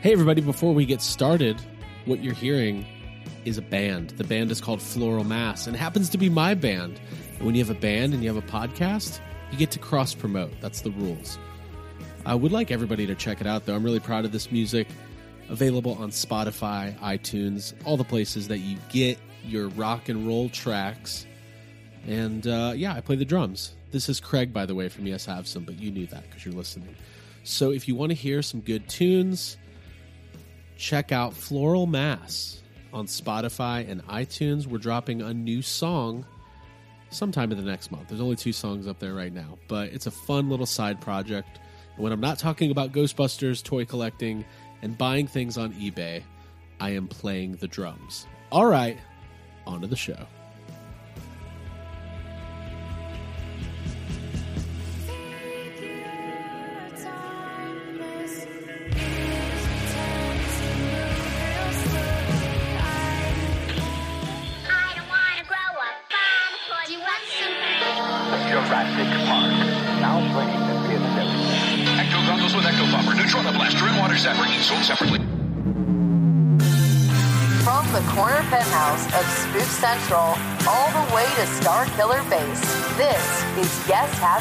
Hey, everybody, before we get started, what you're hearing is a band. The band is called Floral Mass and happens to be my band. And when you have a band and you have a podcast, you get to cross promote. That's the rules. I would like everybody to check it out, though. I'm really proud of this music. Available on Spotify, iTunes, all the places that you get your rock and roll tracks. And uh, yeah, I play the drums. This is Craig, by the way, from Yes Have Some, but you knew that because you're listening. So if you want to hear some good tunes, check out Floral Mass on Spotify and iTunes. We're dropping a new song sometime in the next month. There's only two songs up there right now, but it's a fun little side project. And when I'm not talking about Ghostbusters, toy collecting, and buying things on eBay, I am playing the drums. All right, on to the show.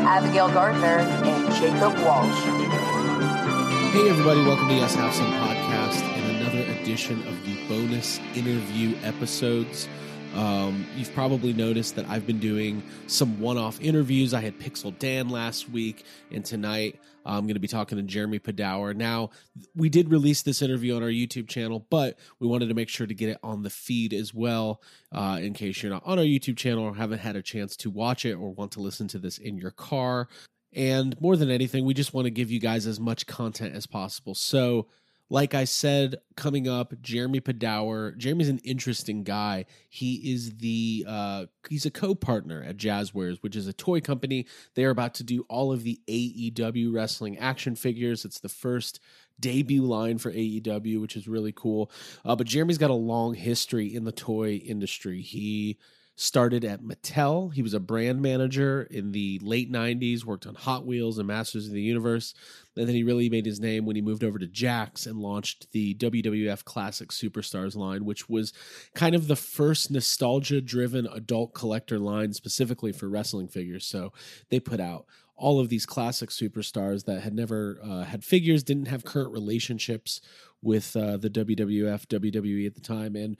Abigail Gardner, and Jacob Walsh. Hey, everybody, welcome to the Yes Have Some podcast and another edition of the bonus interview episodes. Um, you've probably noticed that I've been doing some one off interviews. I had Pixel Dan last week, and tonight I'm going to be talking to Jeremy Padawer. Now, we did release this interview on our YouTube channel, but we wanted to make sure to get it on the feed as well uh, in case you're not on our YouTube channel or haven't had a chance to watch it or want to listen to this in your car. And more than anything, we just want to give you guys as much content as possible. So, like I said, coming up, Jeremy Padawer. Jeremy's an interesting guy. He is the uh, he's a co-partner at Jazwares, which is a toy company. They are about to do all of the AEW wrestling action figures. It's the first debut line for AEW, which is really cool. Uh, but Jeremy's got a long history in the toy industry. He started at Mattel. He was a brand manager in the late 90s, worked on Hot Wheels and Masters of the Universe. And then he really made his name when he moved over to Jakks and launched the WWF Classic Superstars line, which was kind of the first nostalgia driven adult collector line specifically for wrestling figures. So they put out all of these classic superstars that had never uh, had figures, didn't have current relationships with uh, the WWF, WWE at the time. And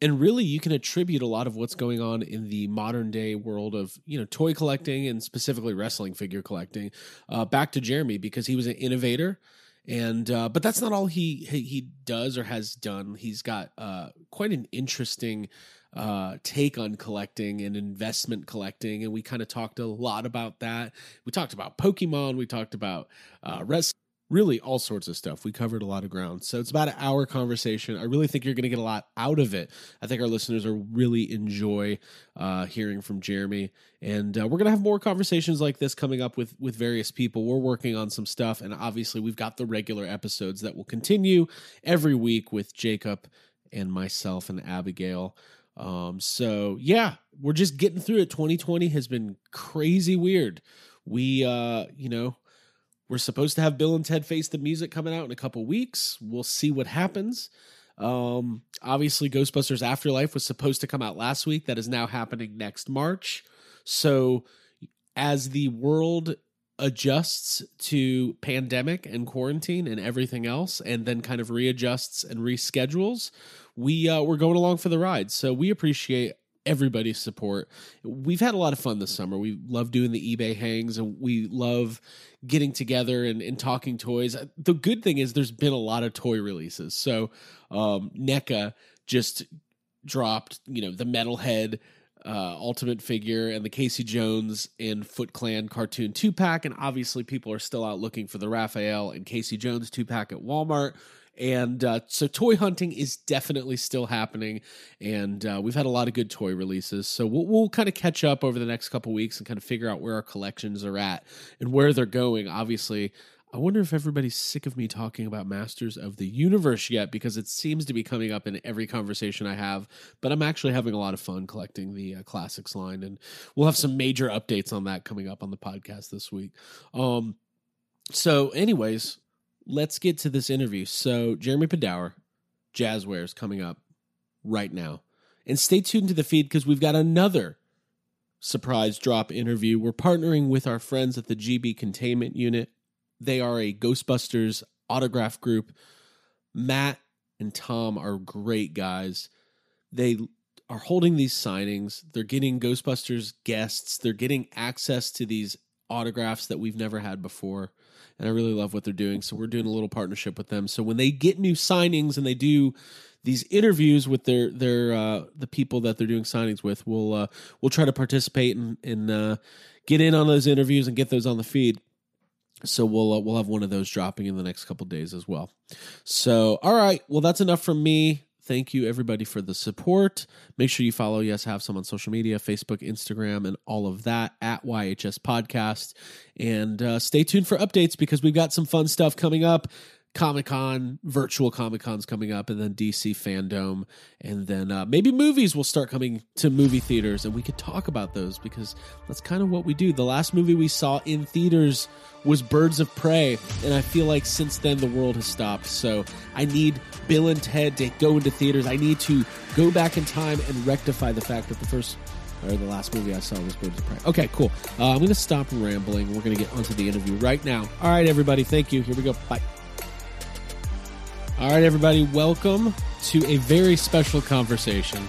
and really you can attribute a lot of what's going on in the modern day world of you know toy collecting and specifically wrestling figure collecting uh, back to jeremy because he was an innovator. And uh, but that's not all he he does or has done. He's got uh, quite an interesting uh, take on collecting and investment collecting. And we kind of talked a lot about that. We talked about pokemon. We talked about uh, res- really all sorts of stuff. We covered a lot of ground. So it's about an hour conversation. I really think you're going to get a lot out of it. I think our listeners will really enjoy uh, hearing from Jeremy. And uh, we're going to have more conversations like this coming up with, with various people. We're working on some stuff. And obviously, we've got the regular episodes that will continue every week with Jacob and myself and Abigail. Um, so yeah, we're just getting through it. 2020 has been crazy weird. We, uh, you know, we're supposed to have Bill and Ted Face the Music coming out in a couple weeks. We'll see what happens. Um, obviously, Ghostbusters Afterlife was supposed to come out last week. That is now happening next March. So, as the world adjusts to pandemic and quarantine and everything else, and then kind of readjusts and reschedules, we uh, we're going along for the ride. So we appreciate everybody's support. We've had a lot of fun this summer. We love doing the eBay hangs and we love getting together and, and talking toys. The good thing is there's been a lot of toy releases. So um NECA just dropped, you know, the metalhead uh, Ultimate figure and the Casey Jones and Foot Clan cartoon two pack, and obviously people are still out looking for the Raphael and Casey Jones two pack at Walmart. And uh, so toy hunting is definitely still happening, and uh, we've had a lot of good toy releases. So we'll, we'll kind of catch up over the next couple weeks and kind of figure out where our collections are at and where they're going. Obviously, I wonder if everybody's sick of me talking about Masters of the Universe yet because it seems to be coming up in every conversation I have. But I'm actually having a lot of fun collecting the uh, classics line, and we'll have some major updates on that coming up on the podcast this week. Um, so, anyways, let's get to this interview. So, Jeremy Padawer, Jazwares, coming up right now. And stay tuned to the feed because we've got another surprise drop interview. We're partnering with our friends at the GB Containment Unit. They are a Ghostbusters autograph group. Matt and Tom are great guys. They are holding these signings. They're getting Ghostbusters guests. They're getting access to these autographs that we've never had before. And I really love what they're doing. So we're doing a little partnership with them. So when they get new signings and they do these interviews with their their uh, the people that they're doing signings with, we'll uh, we'll try to participate and, and uh, get in on those interviews and get those on the feed. So we'll uh, we'll have one of those dropping in the next couple days as well. So all right, well that's enough from me. Thank you everybody for the support. Make sure you follow Yes Have Some on social media, Facebook, Instagram, and all of that at YHS Podcast. And uh, stay tuned for updates because we've got some fun stuff coming up. Comic Con, virtual Comic Cons coming up, and then DC Fandom, and then uh, maybe movies will start coming to movie theaters, and we could talk about those because that's kind of what we do. The last movie we saw in theaters was Birds of Prey, and I feel like since then the world has stopped. So I need Bill and Ted to go into theaters. I need to go back in time and rectify the fact that the first or the last movie I saw was Birds of Prey. Okay, cool. Uh, I'm going to stop rambling. We're going to get onto the interview right now. All right, everybody. Thank you. Here we go. Bye. All right, everybody, welcome to a very special conversation.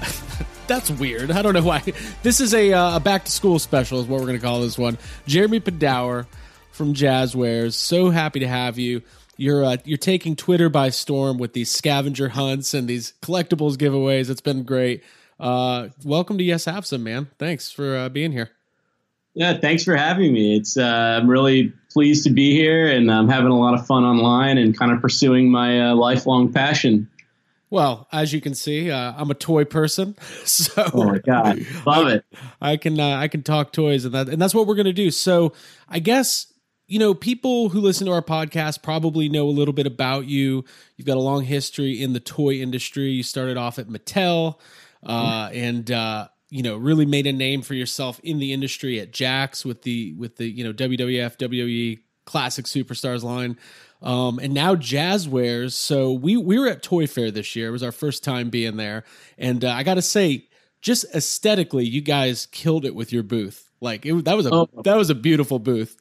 That's weird. I don't know why. This is a, uh, a back to school special, is what we're going to call this one. Jeremy Padawer from Jazwares. So happy to have you. You're uh, you're taking Twitter by storm with these scavenger hunts and these collectibles giveaways. It's been great. Uh, welcome to Yes Have Some, man. Thanks for uh, being here. Yeah, thanks for having me. It's uh, I'm really pleased to be here, and I'm having a lot of fun online and kind of pursuing my uh, lifelong passion. Well, as you can see, uh, I'm a toy person, so Oh my god, love it! I can uh, I can talk toys, and that and that's what we're gonna do. So I guess you know people who listen to our podcast probably know a little bit about you. You've got a long history in the toy industry. You started off at Mattel, uh, and uh, you know really made a name for yourself in the industry at Jakks with the with the you know WWF WWE Classic Superstars line. Um, and now Jazwares. So we we were at Toy Fair this year. It was our first time being there, and uh, I got to say, just aesthetically, you guys killed it with your booth. Like it, that was a Oh. that was a beautiful booth.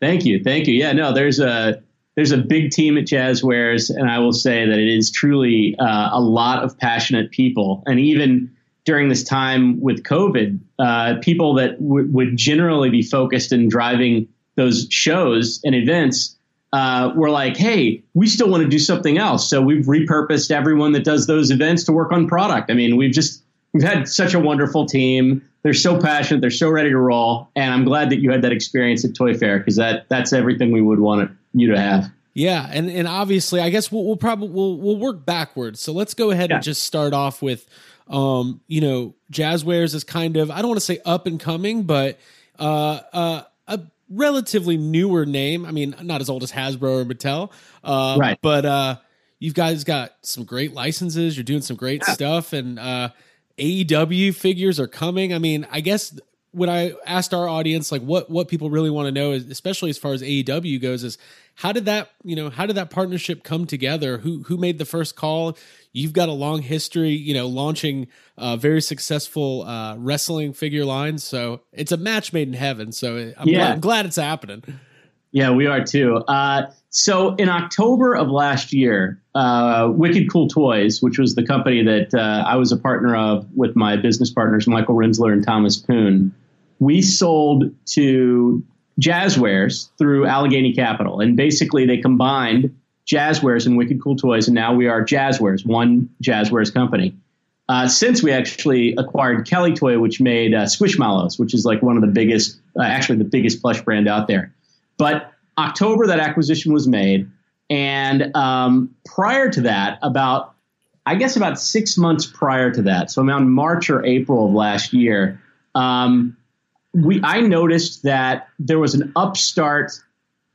Thank you, thank you. Yeah, no, there's a there's a big team at Jazwares, and I will say that it is truly uh, a lot of passionate people, and even during this time with COVID, uh, people that w- would generally be focused in driving those shows and events uh, were like, "Hey, we still want to do something else." So we've repurposed everyone that does those events to work on product. I mean, we've just we've had such a wonderful team. They're so passionate. They're so ready to roll. And I'm glad that you had that experience at Toy Fair because that that's everything we would want you to have. Yeah, and and obviously, I guess we'll, we'll probably we'll we'll work backwards. So let's go ahead Yeah. and just start off with, um, you know, Jazwares is kind of I don't want to say up and coming, but uh, uh, a relatively newer name. I mean, not as old as Hasbro or Mattel, uh, Right. But uh, you guys got some great licenses. You're doing some great stuff, and uh, AEW figures are coming. I mean, I guess when I asked our audience, like what what people really want to know is, especially as far as AEW goes, is how did that you know how did that partnership come together? Who who made the first call? You've got a long history, you know, launching uh, very successful uh, wrestling figure lines. So it's a match made in heaven. So I'm, Yeah. glad, I'm glad it's happening. Yeah, we are too. Uh, so in October of last year, uh, Wicked Cool Toys, which was the company that uh, I was a partner of with my business partners Michael Rinzler and Thomas Poon, we sold to Jazwares through Alleghany Capital, and basically they combined Jazwares and Wicked Cool Toys, and now we are Jazwares, one Jazwares company. uh, since we actually acquired Kellytoy, which made uh, Squishmallows, which is like one of the biggest, uh, actually the biggest plush brand out there. But October, that acquisition was made. And um, prior to that, about, I guess about six months prior to that, so around March or April of last year, um, we I noticed that there was an upstart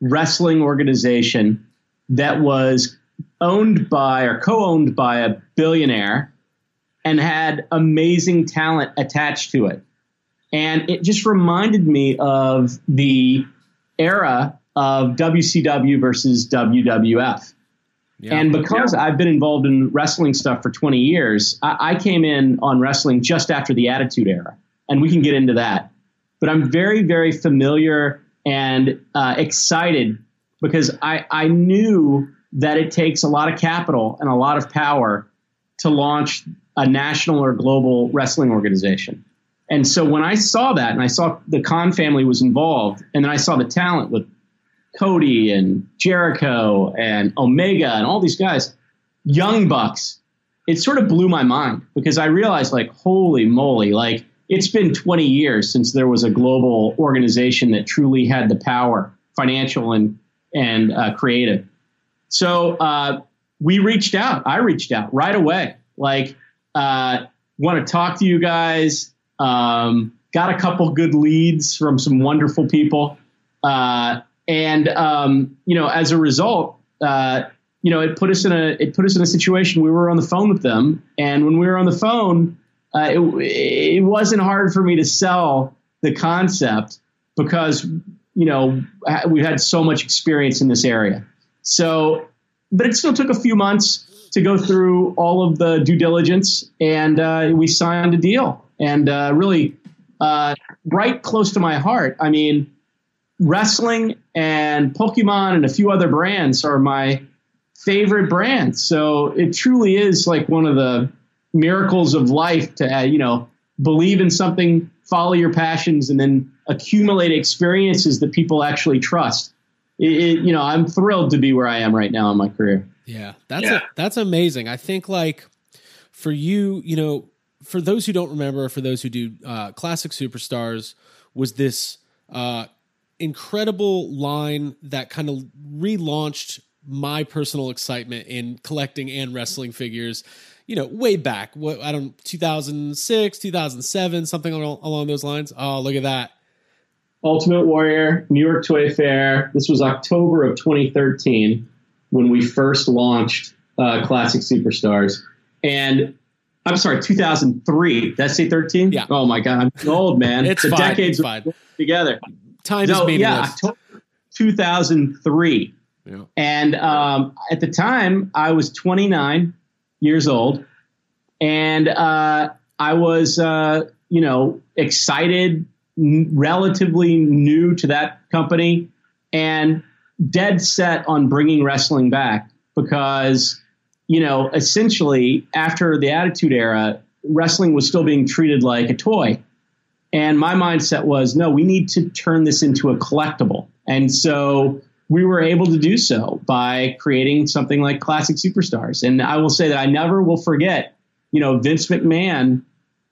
wrestling organization that was owned by or co-owned by a billionaire and had amazing talent attached to it. And it just reminded me of the era of WCW versus WWF. Yeah. And because Yeah. I've been involved in wrestling stuff for 20 years, I, I came in on wrestling just after the Attitude Era. And we can get into that. But I'm very, very familiar and uh, excited because I, I knew that it takes a lot of capital and a lot of power to launch a national or global wrestling organization. And so when I saw that and I saw the Khan family was involved, and then I saw the talent with Cody and Jericho and Omega and all these guys, young bucks, it sort of blew my mind because I realized, like, holy moly, like, it's been 20 years since there was a global organization that truly had the power, financial and and uh, creative. So uh, we reached out. I reached out right away. Like, uh, want to talk to you guys. Um, got a couple good leads from some wonderful people. Uh, and um, you know, as a result, uh, you know, it put us in a it put us in a situation. We were on the phone with them, and when we were on the phone, uh, it, it wasn't hard for me to sell the concept because you know we had so much experience in this area. So, but it still took a few months to go through all of the due diligence, and uh, we signed a deal. And uh, really, uh, right close to my heart. I mean, wrestling and Pokemon and a few other brands are my favorite brands. So it truly is like one of the miracles of life to uh, you know believe in something, follow your passions, and then accumulate experiences that people actually trust. It, it, you know, I'm thrilled to be where I am right now in my career. Yeah, that's Yeah. A, that's amazing. I think like for you, you know, for those who don't remember, for those who do, uh, classic superstars was this uh, incredible line that kind of relaunched my personal excitement in collecting and wrestling figures. You know, way back, what I don't, 2006, 2007, something along, along those lines. Oh, look at that. Ultimate Warrior, New York Toy Fair. This was October of 2013 when we first launched uh, Classic Superstars. And I'm sorry, 2003. Did I say 13? Yeah. Oh my God, I'm old, man. It's the fine, decades it's fine. together. Time No, is yeah. October 2003. Yeah. And um, at the time, I was 29 years old, and uh, I was, uh, you know, excited, n- relatively new to that company, and dead set on bringing wrestling back because, you know, essentially after the Attitude Era, wrestling was still being treated like a toy. And my mindset was, no, we need to turn this into a collectible. And so we were able to do so by creating something like Classic Superstars. And I will say that I never will forget, you know, Vince McMahon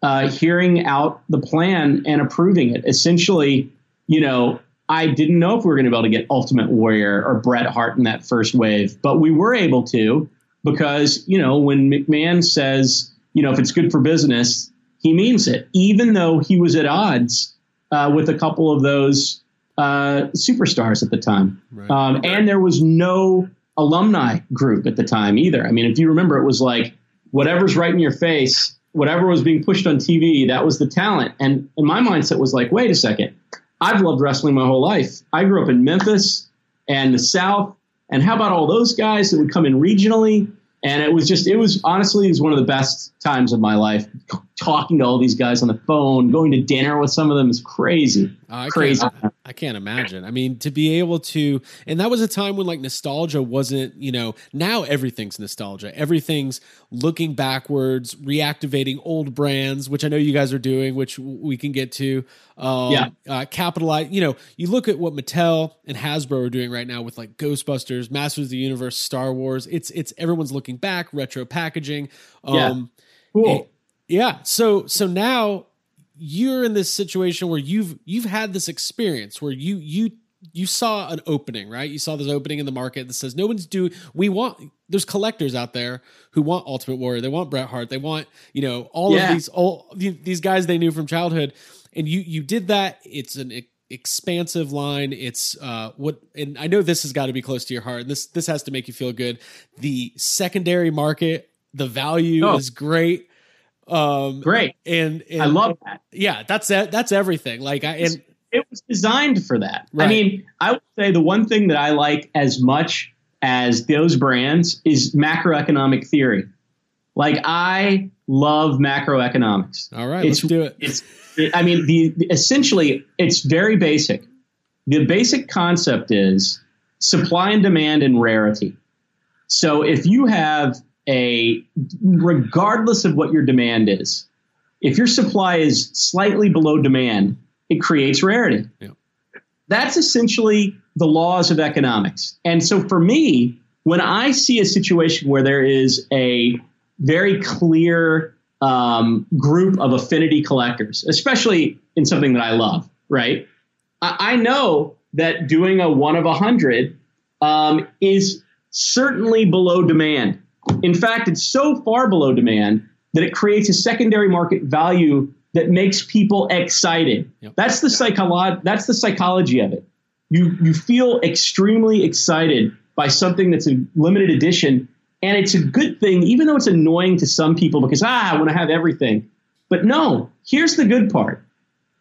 uh, hearing out the plan and approving it. Essentially, you know, I didn't know if we were going to be able to get Ultimate Warrior or Bret Hart in that first wave, but we were able to because, you know, when McMahon says, you know, if it's good for business, he means it, even though he was at odds uh, with a couple of those uh, superstars at the time. Right. Um, and there was no alumni group at the time either. I mean, if you remember, it was like whatever's right in your face, whatever was being pushed on TV, that was the talent. And, and my mindset was like, wait a second, I've loved wrestling my whole life. I grew up in Memphis and the South. And how about all those guys that would come in regionally? And it was just, it was honestly, it was one of the best times of my life. Talking to all these guys on the phone, going to dinner with some of them is crazy. I Crazy. Can't, I can't imagine. I mean, to be able to, and that was a time when like nostalgia wasn't, you know, now everything's nostalgia. Everything's looking backwards, reactivating old brands, which I know you guys are doing, which we can get to. Um, Yeah. Uh, capitalize, you know, you look at what Mattel and Hasbro are doing right now with like Ghostbusters, Masters of the Universe, Star Wars. It's, it's everyone's looking back, retro packaging. Um, Yeah. Cool. Yeah. So so now you're in this situation where you've you've had this experience where you you you saw an opening, right? You saw this opening in the market that says no one's doing. We want. There's collectors out there who want Ultimate Warrior. They want Bret Hart. They want you know all Yeah. of these all these guys they knew from childhood. And you you did that. It's an expansive line. It's uh what and I know this has got to be close to your heart. And this this has to make you feel good. The secondary market, the value Oh. is great. Um Great. and, and I love that. yeah, that's. That's everything. Like I and it was designed for that. Right. I mean, I would say the one thing that I like as much as those brands is macroeconomic theory. Like I love macroeconomics. all right, It's- let's do it. It's, I mean, the, the- essentially it's very basic. The basic concept is supply and demand and rarity. So if you have a, regardless of what your demand is, if your supply is slightly below demand, it creates rarity. Yeah. That's essentially the laws of economics. And so for me, when I see a situation where there is a very clear um, group of affinity collectors, especially in something that I love, right? I, I know that doing a one of a hundred um, is certainly below demand. In fact, it's so far below demand that it creates a secondary market value that makes people excited. Yep. That's the psycholo- That's the psychology of it. You you feel extremely excited by something that's a limited edition, and it's a good thing, even though it's annoying to some people because ah, I want to have everything. But no, here's the good part.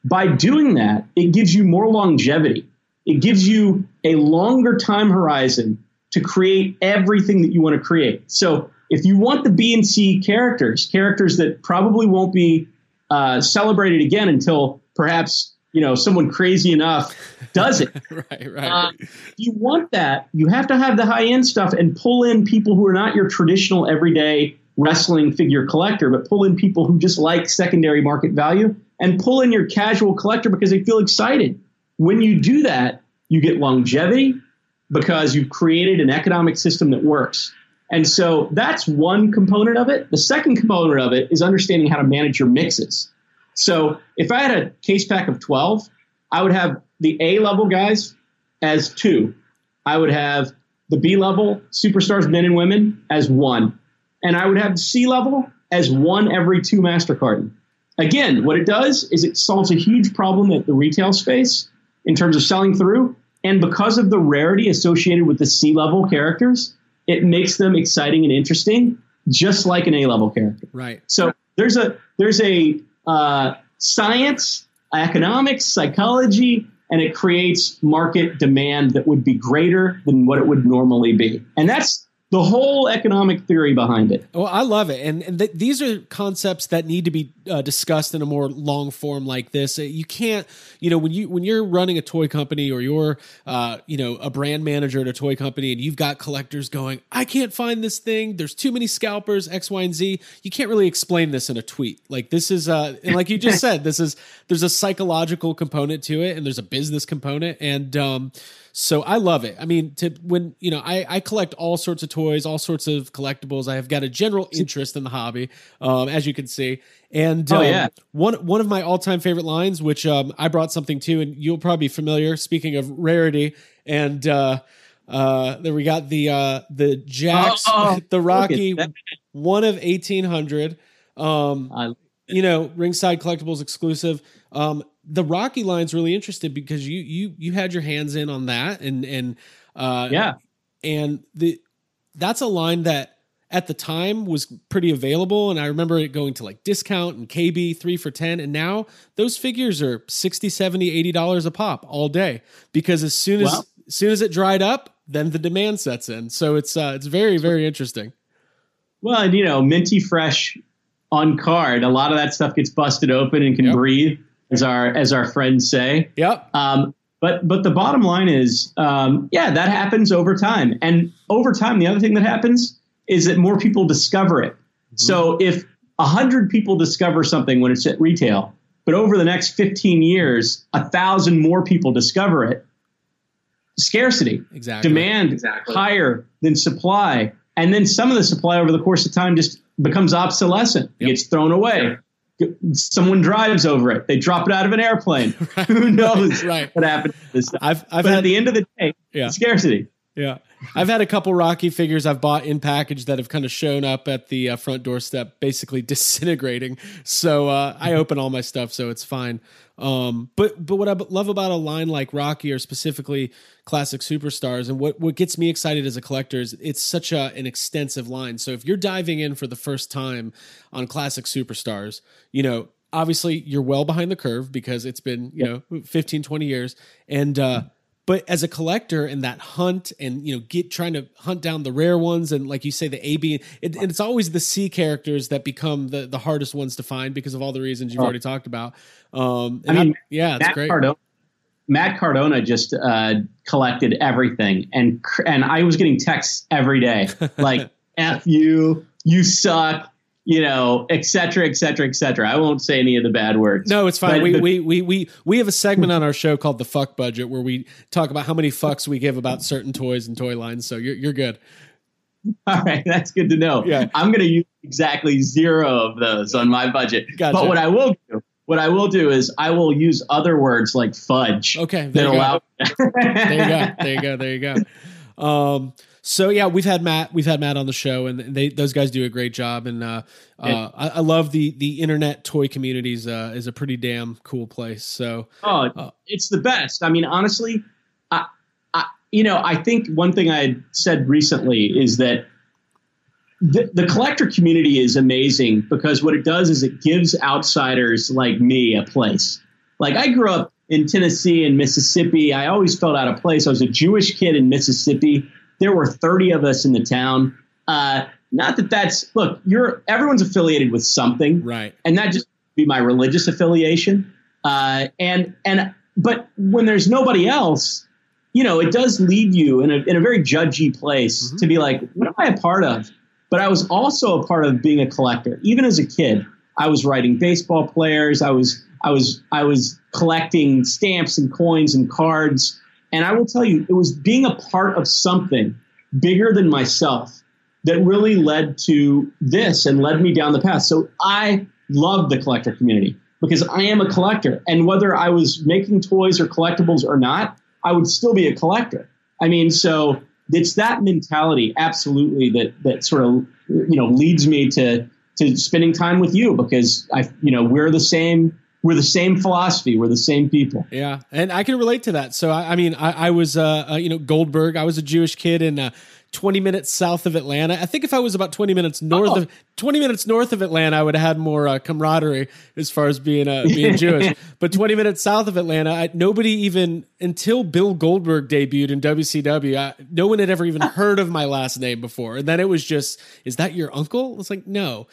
By doing that, it gives you more longevity. It gives you a longer time horizon to create everything that you want to create. So if you want the B and C characters, characters that probably won't be uh, celebrated again until perhaps you know someone crazy enough does it. right, right. Uh, if you want that, you have to have the high end stuff and pull in people who are not your traditional everyday wrestling figure collector, but pull in people who just like secondary market value and pull in your casual collector because they feel excited. When you do that, you get longevity because you've created an economic system that works. And so that's one component of it. The second component of it is understanding how to manage your mixes. So if I had a case pack of 12, I would have the A level guys as two. I would have the B level superstars, men and women, as one. And I would have the C level as one every two master carton. Again, what it does is it solves a huge problem at the retail space in terms of selling through. And because of the rarity associated with the C level characters, it makes them exciting and interesting, just like an A level character. right. So there's a there's a uh, science, economics, psychology, and it creates market demand that would be greater than what it would normally be, and that's the whole economic theory behind it. Well, I love it, and and th- these are concepts that need to be uh, discussed in a more long form like this. Uh, You can't, you know, when you when you're running a toy company or you're, uh, you know, a brand manager at a toy company, and you've got collectors going, I can't find this thing. There's too many scalpers, X, Y, and Z. You can't really explain this in a tweet. Like this is, uh, and like you just said, this is there's a psychological component to it, and there's a business component, and um, so I love it. I mean, to when you know, I, I collect all sorts of toys, all sorts of collectibles. I have got a general interest in the hobby, um, as you can see. And Oh, um, yeah. one one of my all time favorite lines, which um, I brought something to, and you'll probably be familiar. Speaking of rarity, and uh, uh, there we got the uh, the Jakks, Oh, the Rocky, one of eighteen hundred. Um, I- you know, ringside collectibles exclusive. Um, the Rocky line's really interested because you you you had your hands in on that, and and uh, Yeah. and the that's a line that at the time was pretty available and i remember it going to like discount and kb 3 for 10 and now those figures are 60 70 80 dollars a pop all day because as soon as Wow. as soon as it dried up then the demand sets in so it's uh it's very very interesting Well, and you know, minty fresh on card. A lot of that stuff gets busted open and can Yep. breathe, as our as our friends say. yep Um, but but the bottom line is, um, yeah, that happens over time, and over time, the other thing that happens is that more people discover it. So if a hundred people discover something when it's at retail, but over the next fifteen years, a thousand more people discover it, scarcity, exactly demand higher than supply, and then some of the supply over the course of time just becomes obsolescent. Yep. gets thrown away. Someone drives over it. They drop it out of an airplane. Who knows Right. what happened to this stuff? I've I've but had at the end of the day, Yeah. scarcity. Yeah. I've had a couple Rocky figures I've bought in package that have kind of shown up at the uh, front doorstep, basically disintegrating. So uh, I open all my stuff, so it's fine. Um, but but what I love about a line like Rocky, or specifically classic superstars, and what what gets me excited as a collector is it's such a, an extensive line. So if you're diving in for the first time on classic superstars, you know obviously you're well behind the curve because it's been you know 15 20 years and uh but as a collector and that hunt and you know get trying to hunt down the rare ones and like you say the a b it, and it's always the c characters that become the the hardest ones to find because of all the reasons you've Oh. already talked about um I mean, yeah it's Matt great Cardona, Matt Cardona just uh, collected everything, and cr- and I was getting texts every day like "f you," "you suck," you know, et cetera, et cetera, et cetera. I won't say any of the bad words. no, it's fine. But We, we we we we have a segment on our show called the fuck budget where we talk about how many fucks we give about certain toys and toy lines. So you're you're good. All right, that's good to know. Yeah. I'm going to use exactly zero of those on my budget. Gotcha. But what I will do, what I will do is I will use other words like fudge. Okay, there That you go. allow. there you go. There you go. There you go. Um, so yeah, we've had Matt. We've had Matt on the show, and they those guys do a great job. And uh, uh, I, I love the the internet toy communities. Uh, is a pretty damn cool place. So Oh, Uh, it's the best. I mean, honestly, I, I, you know, I think one thing I had said recently is that the, the collector community is amazing because what it does is it gives outsiders like me a place. Like I grew up in Tennessee and Mississippi. I always felt out of place. I was a Jewish kid in Mississippi. There were 30 of us in the town. Uh, not that that's look, you're everyone's affiliated with something right, and that just be my religious affiliation. Uh, and and but when there's nobody else, you know, it does leave you in a in a very judgy place to be like, what am I a part of? But I was also a part of being a collector. Even as a kid, I was writing baseball players. I was I was I was collecting stamps and coins and cards. And I will tell you, it was being a part of something bigger than myself that really led to this and led me down the path. So I love the collector community because I am a collector. And whether I was making toys or collectibles or not, I would still be a collector. I mean, so it's that mentality absolutely that that sort of you know leads me to to spending time with you because I you know we're the same we're the same philosophy we're the same people yeah, and I can relate to that. So I, I mean, I, I was uh, uh, you know Goldberg. I was a Jewish kid and Uh, 20 minutes south of Atlanta. I think if I was about 20 minutes north Oh. of 20 minutes north of Atlanta, I would have had more uh, camaraderie as far as being uh, being Jewish. But 20 minutes south of Atlanta, I, nobody even until Bill Goldberg debuted in WCW, I, no one had ever even heard of my last name before. And then it was just, is that your uncle? It's like, no.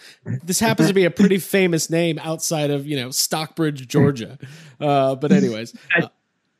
This happens to be a pretty famous name outside of, you know, Stockbridge, Georgia. Uh, but anyways, uh,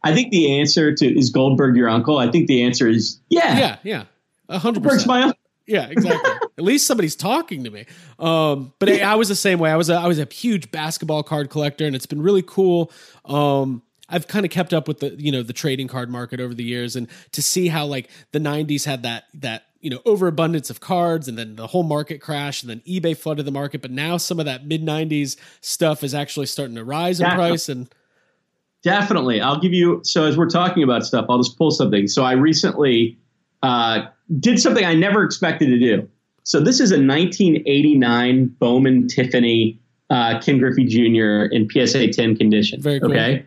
I think the answer to is Goldberg your uncle I think the answer is yeah yeah, yeah. A hundred percent. my uncle Yeah, exactly. At least somebody's talking to me. Um, but I, I was the same way. I was a, I was a huge basketball card collector, and it's been really cool. Um, I've kind of kept up with the you know the trading card market over the years, and to see how like the '90s had that that you know overabundance of cards, and then the whole market crashed, and then eBay flooded the market. But now some of that mid '90s stuff is actually starting to rise in Yeah. price, and Definitely. I'll give you. So, as we're talking about stuff, I'll just pull something. So, I recently uh, did something I never expected to do. So, this is a 1989 Bowman Tiffany uh, Ken Griffey Jr. in PSA 10 condition. Very cool. Okay.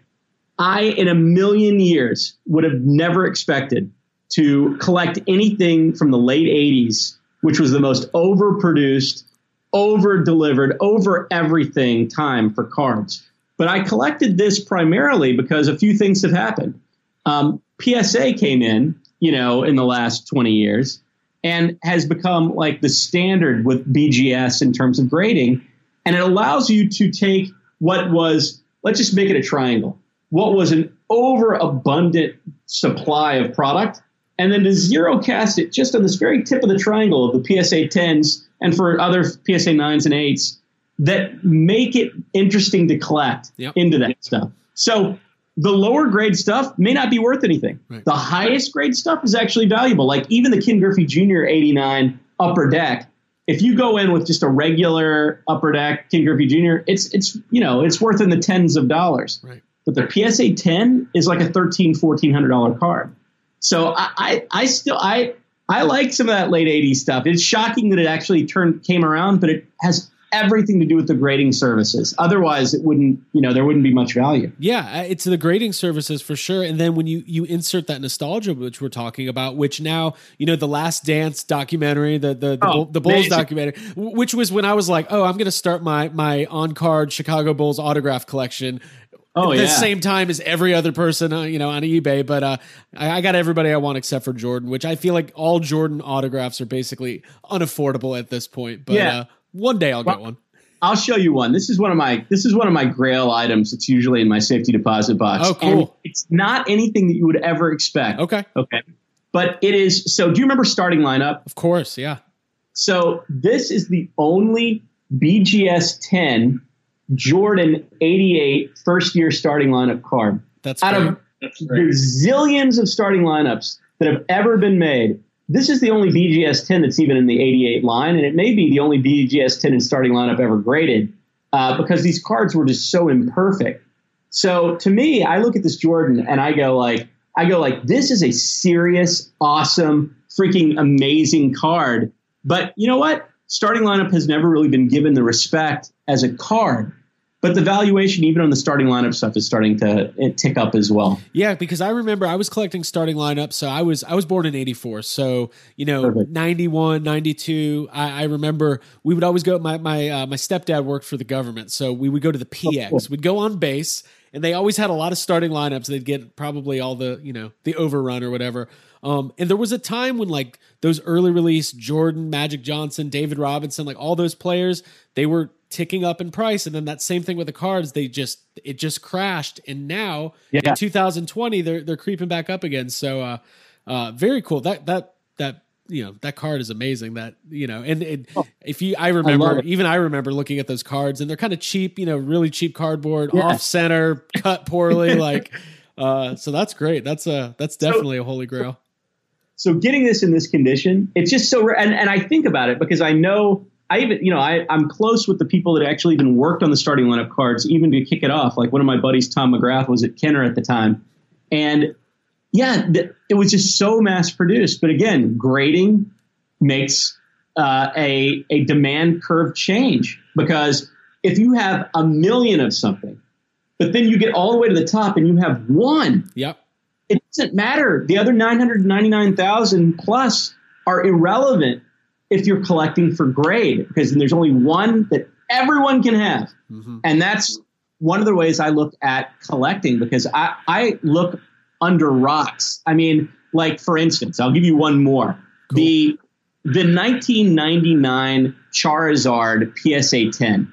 I, in a million years, would have never expected to collect anything from the late 80s, which was the most overproduced, over delivered, over everything time for cards. But I collected this primarily because a few things have happened. Um, PSA came in, you know, in the last 20 years and has become like the standard with BGS in terms of grading. And it allows you to take what was, let's just make it a triangle, what was an overabundant supply of product, and then to zero cast it just on this very tip of the triangle of the PSA 10s and for other PSA 9s and 8s that make it interesting to collect Yep. into that stuff. So the lower grade stuff may not be worth anything. Right. The highest grade stuff is actually valuable. Like even the Ken Griffey Jr. 89 upper deck if you go in with just a regular upper deck Ken Griffey Jr., it's it's you know it's worth in the tens of dollars. Right. But the PSA 10 is like a 13 1400 dollar card. So I, I I still I I like some of that late 80s stuff. It's shocking that it actually turned came around, but it has everything to do with the grading services. Otherwise, it wouldn't, you know, there wouldn't be much value. Yeah, uh, it's the grading services for sure. And then when you you insert that nostalgia, which we're talking about, which now you know the Last Dance documentary, the the the, Oh, the Bulls amazing. documentary, which was when I was like, oh, I'm going to start my my on card Chicago Bulls autograph collection. Oh, at the yeah. same time as every other person, uh, you know, on eBay. But uh, I, I got everybody I want except for Jordan, which I feel like all Jordan autographs are basically unaffordable at this point. But Yeah. uh, one day I'll get one. I'll show you one. This is one of my this is one of my grail items. It's usually in my safety deposit box. Oh, cool. And it's not anything that you would ever expect. Okay, Okay. But it is so do you remember starting lineup? of course, yeah. So this is the only BGS 10 Jordan 88 first year starting lineup card. That's Out great. of the zillions of starting lineups that have ever been made, this is the only BGS 10 that's even in the 88 line, and it may be the only BGS 10 in starting lineup ever graded uh, because these cards were just so imperfect. So to me, I look at this Jordan and I go like, I go like, this is a serious, awesome, freaking amazing card. But you know what? Starting lineup has never really been given the respect as a card. But the valuation, even on the starting lineup stuff, is starting to tick up as well. Yeah, because I remember I was collecting starting lineups. So I was I was born in 84. So, you know, Perfect. 91, 92. I, I remember we would always go my my uh, my stepdad worked for the government. So we would go to the PX. We'd go on base and they always had a lot of starting lineups. They'd get probably all the, you know, the overrun or whatever. Um, and there was a time when like those early release Jordan, Magic Johnson, David Robinson, like all those players, they were ticking up in price. And then that same thing with the cards, they just it just crashed. And now Yeah. in 2020, they're they're creeping back up again. So uh, uh, very cool. That that that you know that card is amazing. That you know, and, and if you, I remember, it. even I remember looking at those cards, and they're kind of cheap. You know, really cheap cardboard, Yeah. off center, cut poorly. like, uh, so that's great. That's a that's definitely a holy grail. so getting this in this condition, it's just so. And, and I think about it because I know I even, you know, I, I'm close with the people that actually even worked on the starting lineup cards, even to kick it off. Like one of my buddies, Tom McGrath, was at Kenner at the time. And yeah, th- it was just so mass produced. But again, grading makes uh, a, a demand curve change because if you have a million of something, but then you get all the way to the top and you have one, Yep. it doesn't matter. The other 999,000 plus are irrelevant if you're collecting for grade because there's only one that everyone can have. Mhm. And that's one of the ways I look at collecting because I, I look under rocks. I mean, like for instance, I'll give you one more. The the 1999 Charizard PSA 10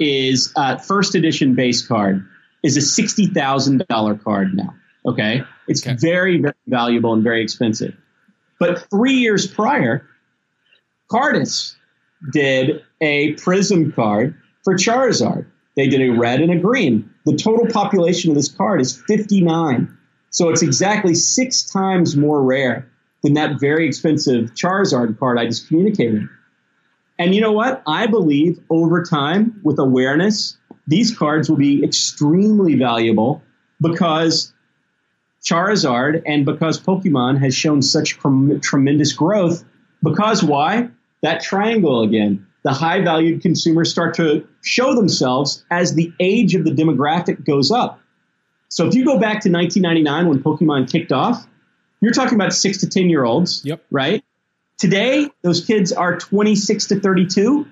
is uh, first edition base card is a sixty thousand dollar card now. Okay, it's Okay. very very valuable and very expensive. But three years prior, Carddass did a Prism card for Charizard. They did a red and a green. The total population of this card is 59. So it's exactly six times more rare than that very expensive Charizard card I just communicated. And you know what? I believe over time, with awareness, these cards will be extremely valuable because Charizard and because Pokemon has shown such trem- tremendous growth. Because why? That triangle again. The high valued consumers start to show themselves as the age of the demographic goes up. So if you go back to 1999 when Pokemon kicked off, you're talking about six to 10 year olds, Yep. right? Today, those kids are 26 to 32,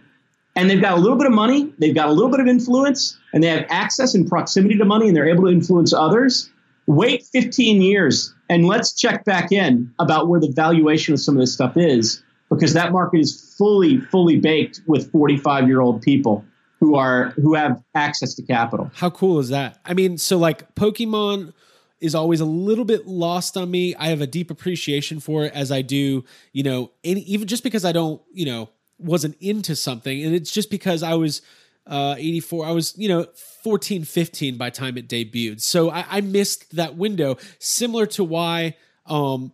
and they've got a little bit of money, they've got a little bit of influence, and they have access and proximity to money, and they're able to influence others. Wait 15 years, and let's check back in about where the valuation of some of this stuff is, because that market is fully, fully baked with 45 year old people who are who have access to capital. How cool is that? I mean, so like Pokemon is always a little bit lost on me. I have a deep appreciation for it as I do, you know, any, even just because I don't, you know, wasn't into something. And it's just because I was uh, 84, I was, you know, 14, 15 by time it debuted. So I, I missed that window, similar to why um,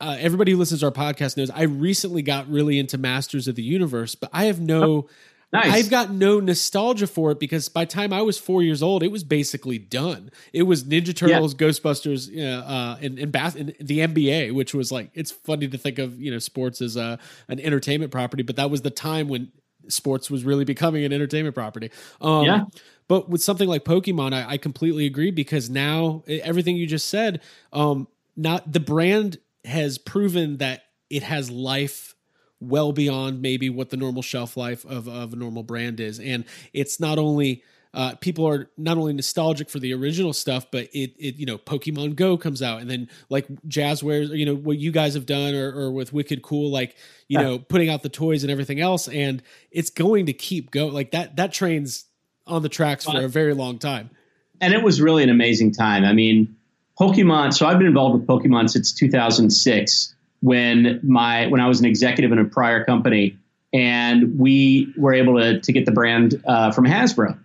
uh, everybody who listens to our podcast knows I recently got really into Masters of the Universe, but I have no. Oh, nice. I've got no nostalgia for it because by the time I was four years old, it was basically done. It was Ninja Turtles, Ghostbusters, uh, and and, Bath- and the NBA, which was like it's funny to think of you know sports as a an entertainment property, but that was the time when sports was really becoming an entertainment property. Um, Yeah. But with something like Pokemon, I, I completely agree because now everything you just said, um, not the brand has proven that it has life well beyond maybe what the normal shelf life of, of a normal brand is. And it's not only uh, people are not only nostalgic for the original stuff, but it, it, you know, Pokemon Go comes out and then like Jazwares, you know, what you guys have done or, or with Wicked Cool, like, you Yeah. know, putting out the toys and everything else. And it's going to keep going like that, that train's on the tracks for a very long time. and it was really an amazing time. I mean, Pokemon. So I've been involved with Pokemon since 2006 when my when I was an executive in a prior company, and we were able to to get the brand uh, from Hasbro.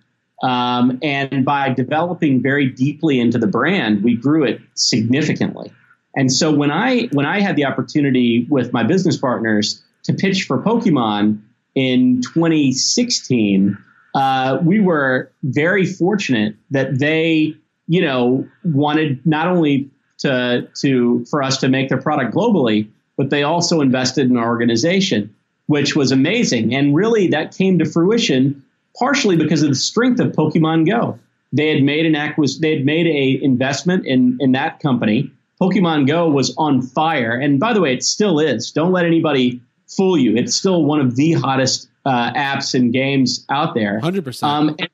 Um, and by developing very deeply into the brand, we grew it significantly. And so when I when I had the opportunity with my business partners to pitch for Pokemon in 2016, uh, we were very fortunate that they, you know, wanted not only to to for us to make their product globally, but they also invested in our organization, which was amazing. And really, that came to fruition partially because of the strength of Pokemon Go. They had made an acquis- they had made a investment in in that company. Pokemon Go was on fire, and by the way, it still is. Don't let anybody fool you. It's still one of the hottest uh, apps and games out there. Hundred percent. Um, we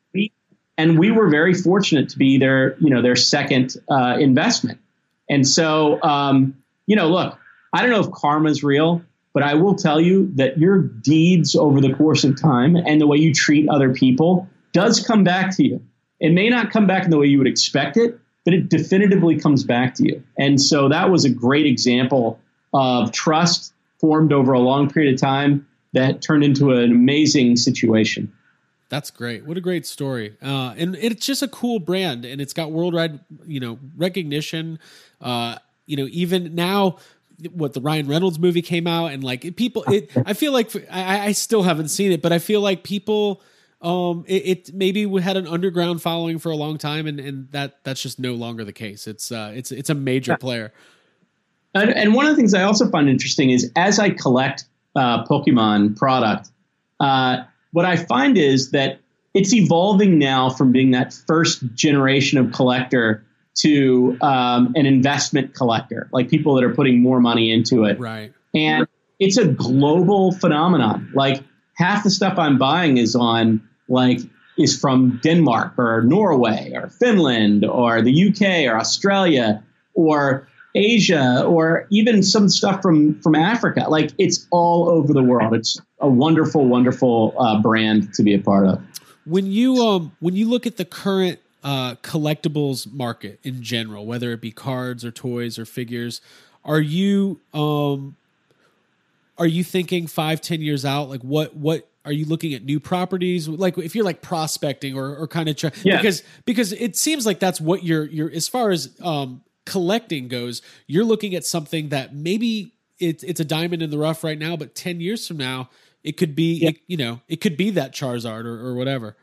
and we were very fortunate to be their you know their second uh, investment. And so um, you know, look, I don't know if karma's real, but I will tell you that your deeds over the course of time and the way you treat other people does come back to you. It may not come back in the way you would expect it, but it definitively comes back to you. And so that was a great example of trust formed over a long period of time that turned into an amazing situation. That's great. What a great story. Uh, and it's just a cool brand and it's got worldwide, you know, recognition. Uh, you know, even now what the Ryan Reynolds movie came out and like people it I feel like I, I still haven't seen it, but I feel like people um it, it maybe we had an underground following for a long time and, and that that's just no longer the case. It's uh it's it's a major player. And, and one of the things I also find interesting is as I collect uh, Pokemon product, uh, what I find is that it's evolving now from being that first generation of collector to um, an investment collector, like people that are putting more money into it. Right. And it's a global phenomenon. Like half the stuff I'm buying is on like is from Denmark or Norway or Finland or the UK or Australia or Asia or even some stuff from from Africa. Like it's all over the world. It's a wonderful, wonderful uh, brand to be a part of. When you um when you look at the current uh, collectibles market in general, whether it be cards or toys or figures, are you um are you thinking five ten years out? Like what what are you looking at new properties? Like if you're like prospecting or or kind of try, Yeah. because because it seems like that's what you're you're as far as um collecting goes, you're looking at something that maybe it's it's a diamond in the rough right now, but ten years from now it could be Yeah. it, you know it could be that Charizard or, or whatever.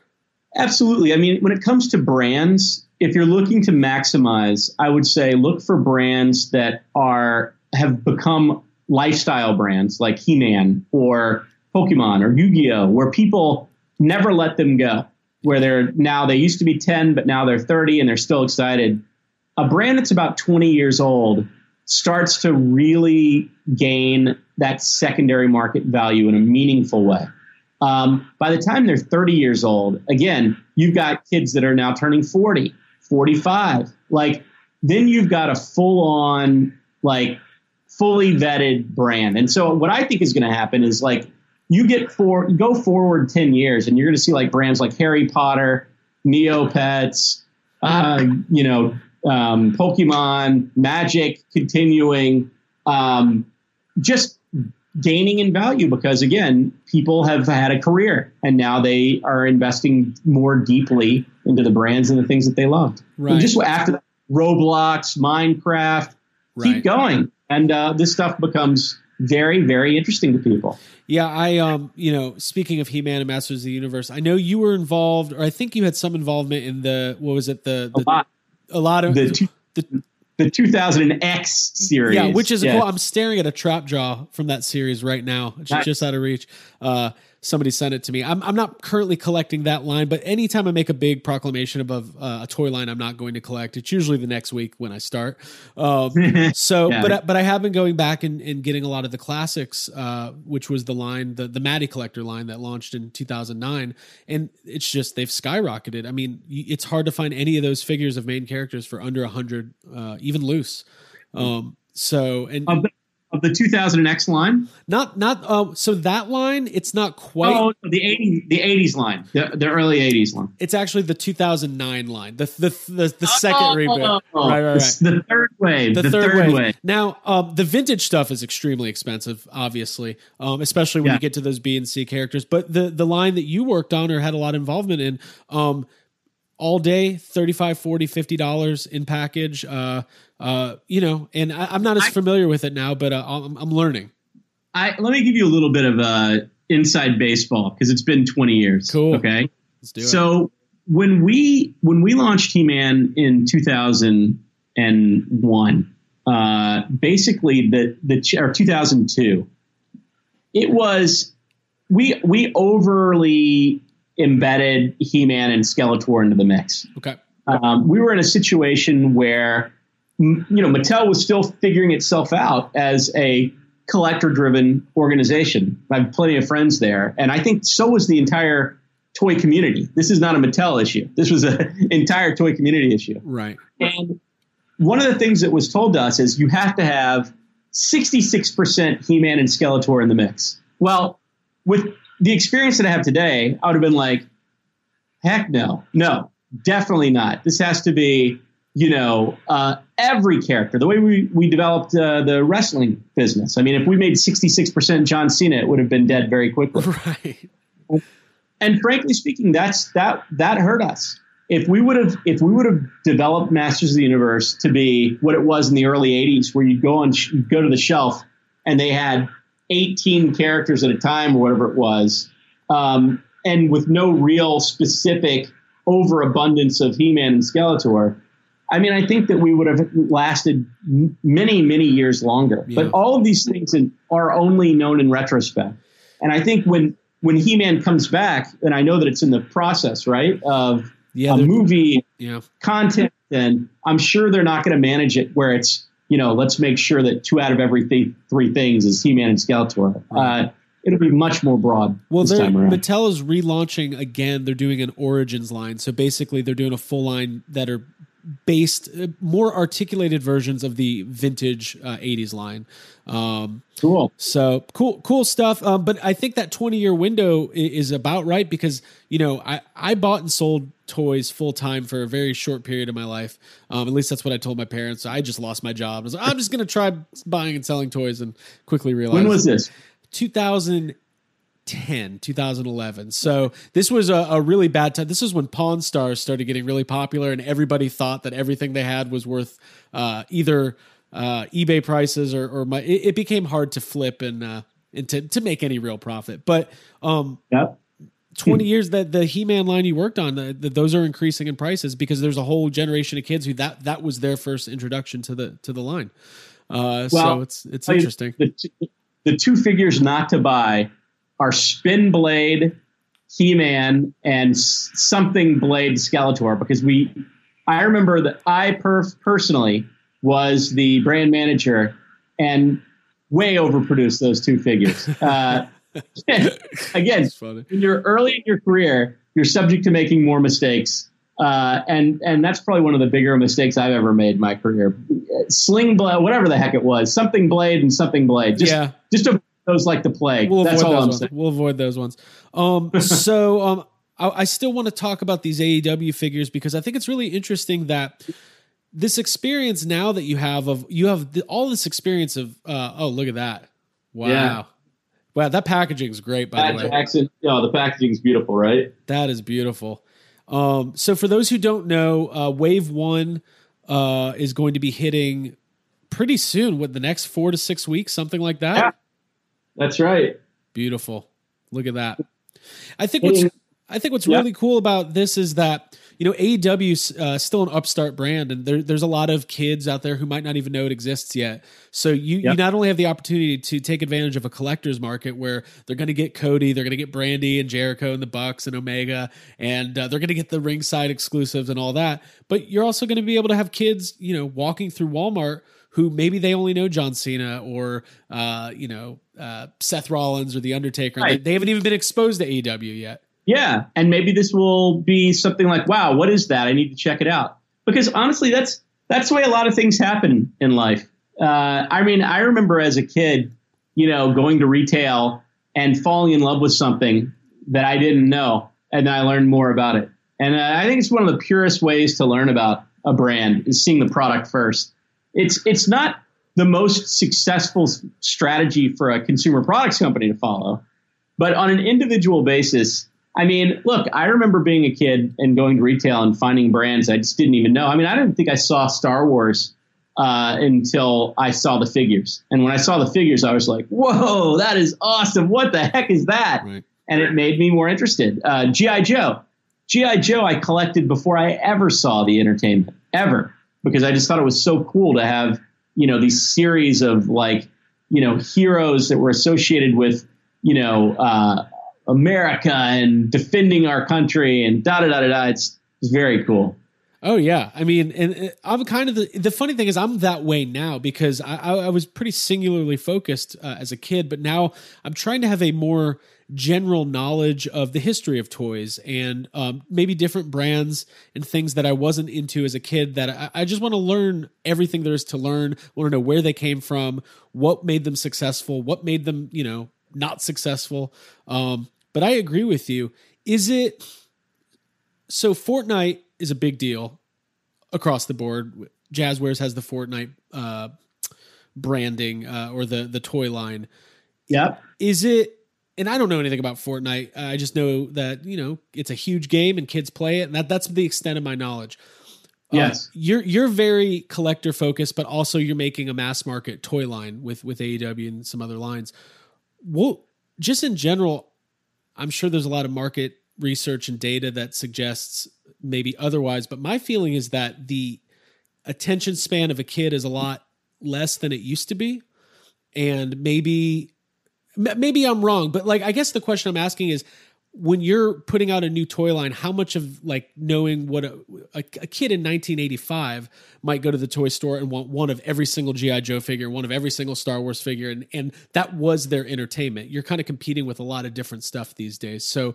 Absolutely. I mean, when it comes to brands, if you're looking to maximize, I would say look for brands that are have become lifestyle brands like He-Man or Pokemon or Yu-Gi-Oh, where people never let them go. Where they're now they used to be 10, but now they're 30 and they're still excited. A brand that's about 20 years old starts to really gain that secondary market value in a meaningful way. Um, by the time they're 30 years old, again, you've got kids that are now turning 40, 45. Like, then you've got a full on, like, fully vetted brand. And so, what I think is going to happen is like, you get for go forward 10 years and you're going to see like brands like Harry Potter, Neopets, uh, you know, um, Pokemon, Magic continuing, um, just gaining in value because again, people have had a career and now they are investing more deeply into the brands and the things that they loved. Right. And just after that, Roblox, Minecraft, Right. keep going, and uh, this stuff becomes very, very interesting to people. Yeah, I um, you know, speaking of He-Man and Masters of the Universe, I know you were involved, or I think you had some involvement in the what was it the, the. A lot of The two, the- the 2000X series, yeah, which is Yeah. cool. I'm staring at a trap jaw from that series right now. It's Nice. just out of reach. Uh, somebody sent it to me. I'm I'm not currently collecting that line, but anytime I make a big proclamation above uh, a toy line, I'm not going to collect. It's usually the next week when I start. Um, so, Yeah. but I- but I have been going back and, and getting a lot of the classics, uh, which was the line, the the Matty collector line that launched in 2009, and it's just they've skyrocketed. I mean, it's hard to find any of those figures of main characters for under a hundred, uh, even loose. Um, so and the, of the 2000X line. not not uh, so that line it's not quite. Oh, the 80s, the 80s line, the, the early 80s line. It's actually the 2009 line, the the the, the second reboot. Oh, right, right, right. The third wave. The, The, third, wave. wave. Now, um, the vintage stuff is extremely expensive, obviously, um, especially when Yeah. you get to those B and C characters. But the the line that you worked on or had a lot of involvement in, um, all day 35 40 50 dollars in package uh uh you know and I, i'm not as familiar with it now but uh, I'm, I'm learning I, let me give you a little bit of uh, inside baseball because it's been 20 years. Cool. Okay. let's do it So when we when we launched He-Man in 2001, uh, basically the the or 2002, it was we we overly embedded He-Man and Skeletor into the mix. okay Um, we were in a situation where you know Mattel was still figuring itself out as a collector-driven organization. I have plenty of friends there, and I think so was the entire toy community. This is not a Mattel issue. This was an entire toy community issue. right And one of the things that was told to us is you have to have 66% He-Man and Skeletor in the mix. Well, with the experience that I have today, I would have been like, heck no, no, definitely not. This has to be, you know, uh, every character. The way we, we developed uh, the wrestling business. I mean, if we made 66% John Cena, it would have been dead very quickly right and frankly speaking, that's that that hurt us. If we would have if we would have developed Masters of the Universe to be what it was in the early '80s, where you'd go on you'd go to the shelf and they had 18 characters at a time or whatever it was, um, and with no real specific overabundance of He-Man and Skeletor. I mean, I think that we would have lasted many, many years longer. Yeah. But all of these things in, are only known in retrospect. And I think when when He-Man comes back, and I know that it's in the process, right, of yeah a movie yeah content, and I'm sure they're not going to manage it where it's you know let's make sure that two out of every th- three things is He-Man and Skeletor. Uh, it'll be much more broad Well, this time around. Mattel is relaunching again. They're doing an Origins line, so basically they're doing a full line that are based uh, more articulated versions of the vintage uh, '80s line. Um, cool. so cool, cool stuff. Um, but I think that 20 year window i- is about right because you know I I bought and sold toys full time for a very short period of my life. Um, at least that's what I told my parents. I just lost my job. I was like, I'm just going to try buying and selling toys, and quickly realized When was this? 2010 2011 so this was a, a really bad time. This is when pawn stars started getting really popular and everybody thought that everything they had was worth uh, either uh, ebay prices or, or my, it, it became hard to flip and uh, and to, to make any real profit. But um Yep. 20 years that the he-man line you worked on the, the, those are increasing in prices because there's a whole generation of kids who that that was their first introduction to the to the line. Uh, so it's it's interesting. The, the two figures not to buy are Spin Blade, He Man, and something Blade Skeletor. Because we, I remember that I per- personally was the brand manager and way overproduced those two figures. Uh, again, when you're early in your career, you're subject to making more mistakes. Uh, and and that's probably one of the bigger mistakes I've ever made in my career. Sling blade, whatever the heck it was, something blade and something blade. Just Yeah. just avoid those like the plague. We'll that's avoid all those I'm ones. saying. We'll avoid those ones. Um, so um, I, I still want to talk about these AEW figures because I think it's really interesting that this experience now that you have of you have the, all this experience of uh, oh look at that wow Yeah. wow that packaging is great by Pat the way Jackson, oh, the packaging's beautiful, right? that is beautiful. Um, so for those who don't know, uh, Wave One uh, is going to be hitting pretty soon. What the next four to six weeks, something like that. That's right. Beautiful. Look at that. I think what's I think what's really cool about this is that you know AEW is uh, still an upstart brand, and there, there's a lot of kids out there who might not even know it exists yet. So you you not only have the opportunity to take advantage of a collector's market where they're going to get Cody, they're going to get Brandi and Jericho and the Bucks and Omega, and uh, they're going to get the ringside exclusives and all that. But you're also going to be able to have kids, you know, walking through Walmart who maybe they only know John Cena or uh, you know uh, Seth Rollins or the Undertaker. Right. They, they haven't even been exposed to AEW yet. Yeah, and maybe this will be something like, "Wow, what is that? I need to check it out." Because honestly, that's that's the way a lot of things happen in life. Uh, I mean, I remember as a kid, you know, going to retail and falling in love with something that I didn't know, and then I learned more about it. And uh, I think it's one of the purest ways to learn about a brand is seeing the product first. It's it's not the most successful strategy for a consumer products company to follow, but on an individual basis, I mean, look, I remember being a kid and going to retail and finding brands I just didn't even know. I mean, I didn't think I saw Star Wars uh, until I saw the figures. And when I saw the figures, I was like, whoa, that is awesome. What the heck is that? Right. And it made me more interested. Uh, G.I. Joe. G.I. Joe, I collected before I ever saw the entertainment, ever, because I just thought it was so cool to have, you know, these series of like, you know, heroes that were associated with, you know, uh, America and defending our country and da da da da da. It's, it's very cool. Oh yeah, I mean, and I'm kind of the the funny thing is I'm that way now because I, I, I was pretty singularly focused uh, as a kid, but now I'm trying to have a more general knowledge of the history of toys and um, maybe different brands and things that I wasn't into as a kid. That I, I just want to learn everything there is to learn. Want to know where they came from, what made them successful, what made them you know not successful. Um, but I agree with you. Is it so? Fortnite is a big deal across the board. Jazwares has the Fortnite uh, branding uh, or the the toy line. Yep. Is it? And I don't know anything about Fortnite. I just know that you know it's a huge game and kids play it, and that that's the extent of my knowledge. Uh, Yes. you're you're very collector focused, but also you're making a mass market toy line with with AEW and some other lines. Well, just in general, I'm sure there's a lot of market research and data that suggests maybe otherwise, but my feeling is that the attention span of a kid is a lot less than it used to be. And maybe maybe I'm wrong, but like I guess the question I'm asking is when you're putting out a new toy line, how much of like knowing what a, a, a kid in 1985 might go to the toy store and want one of every single GI Joe figure, one of every single Star Wars figure, and and that was their entertainment. You're kind of competing with a lot of different stuff these days. So,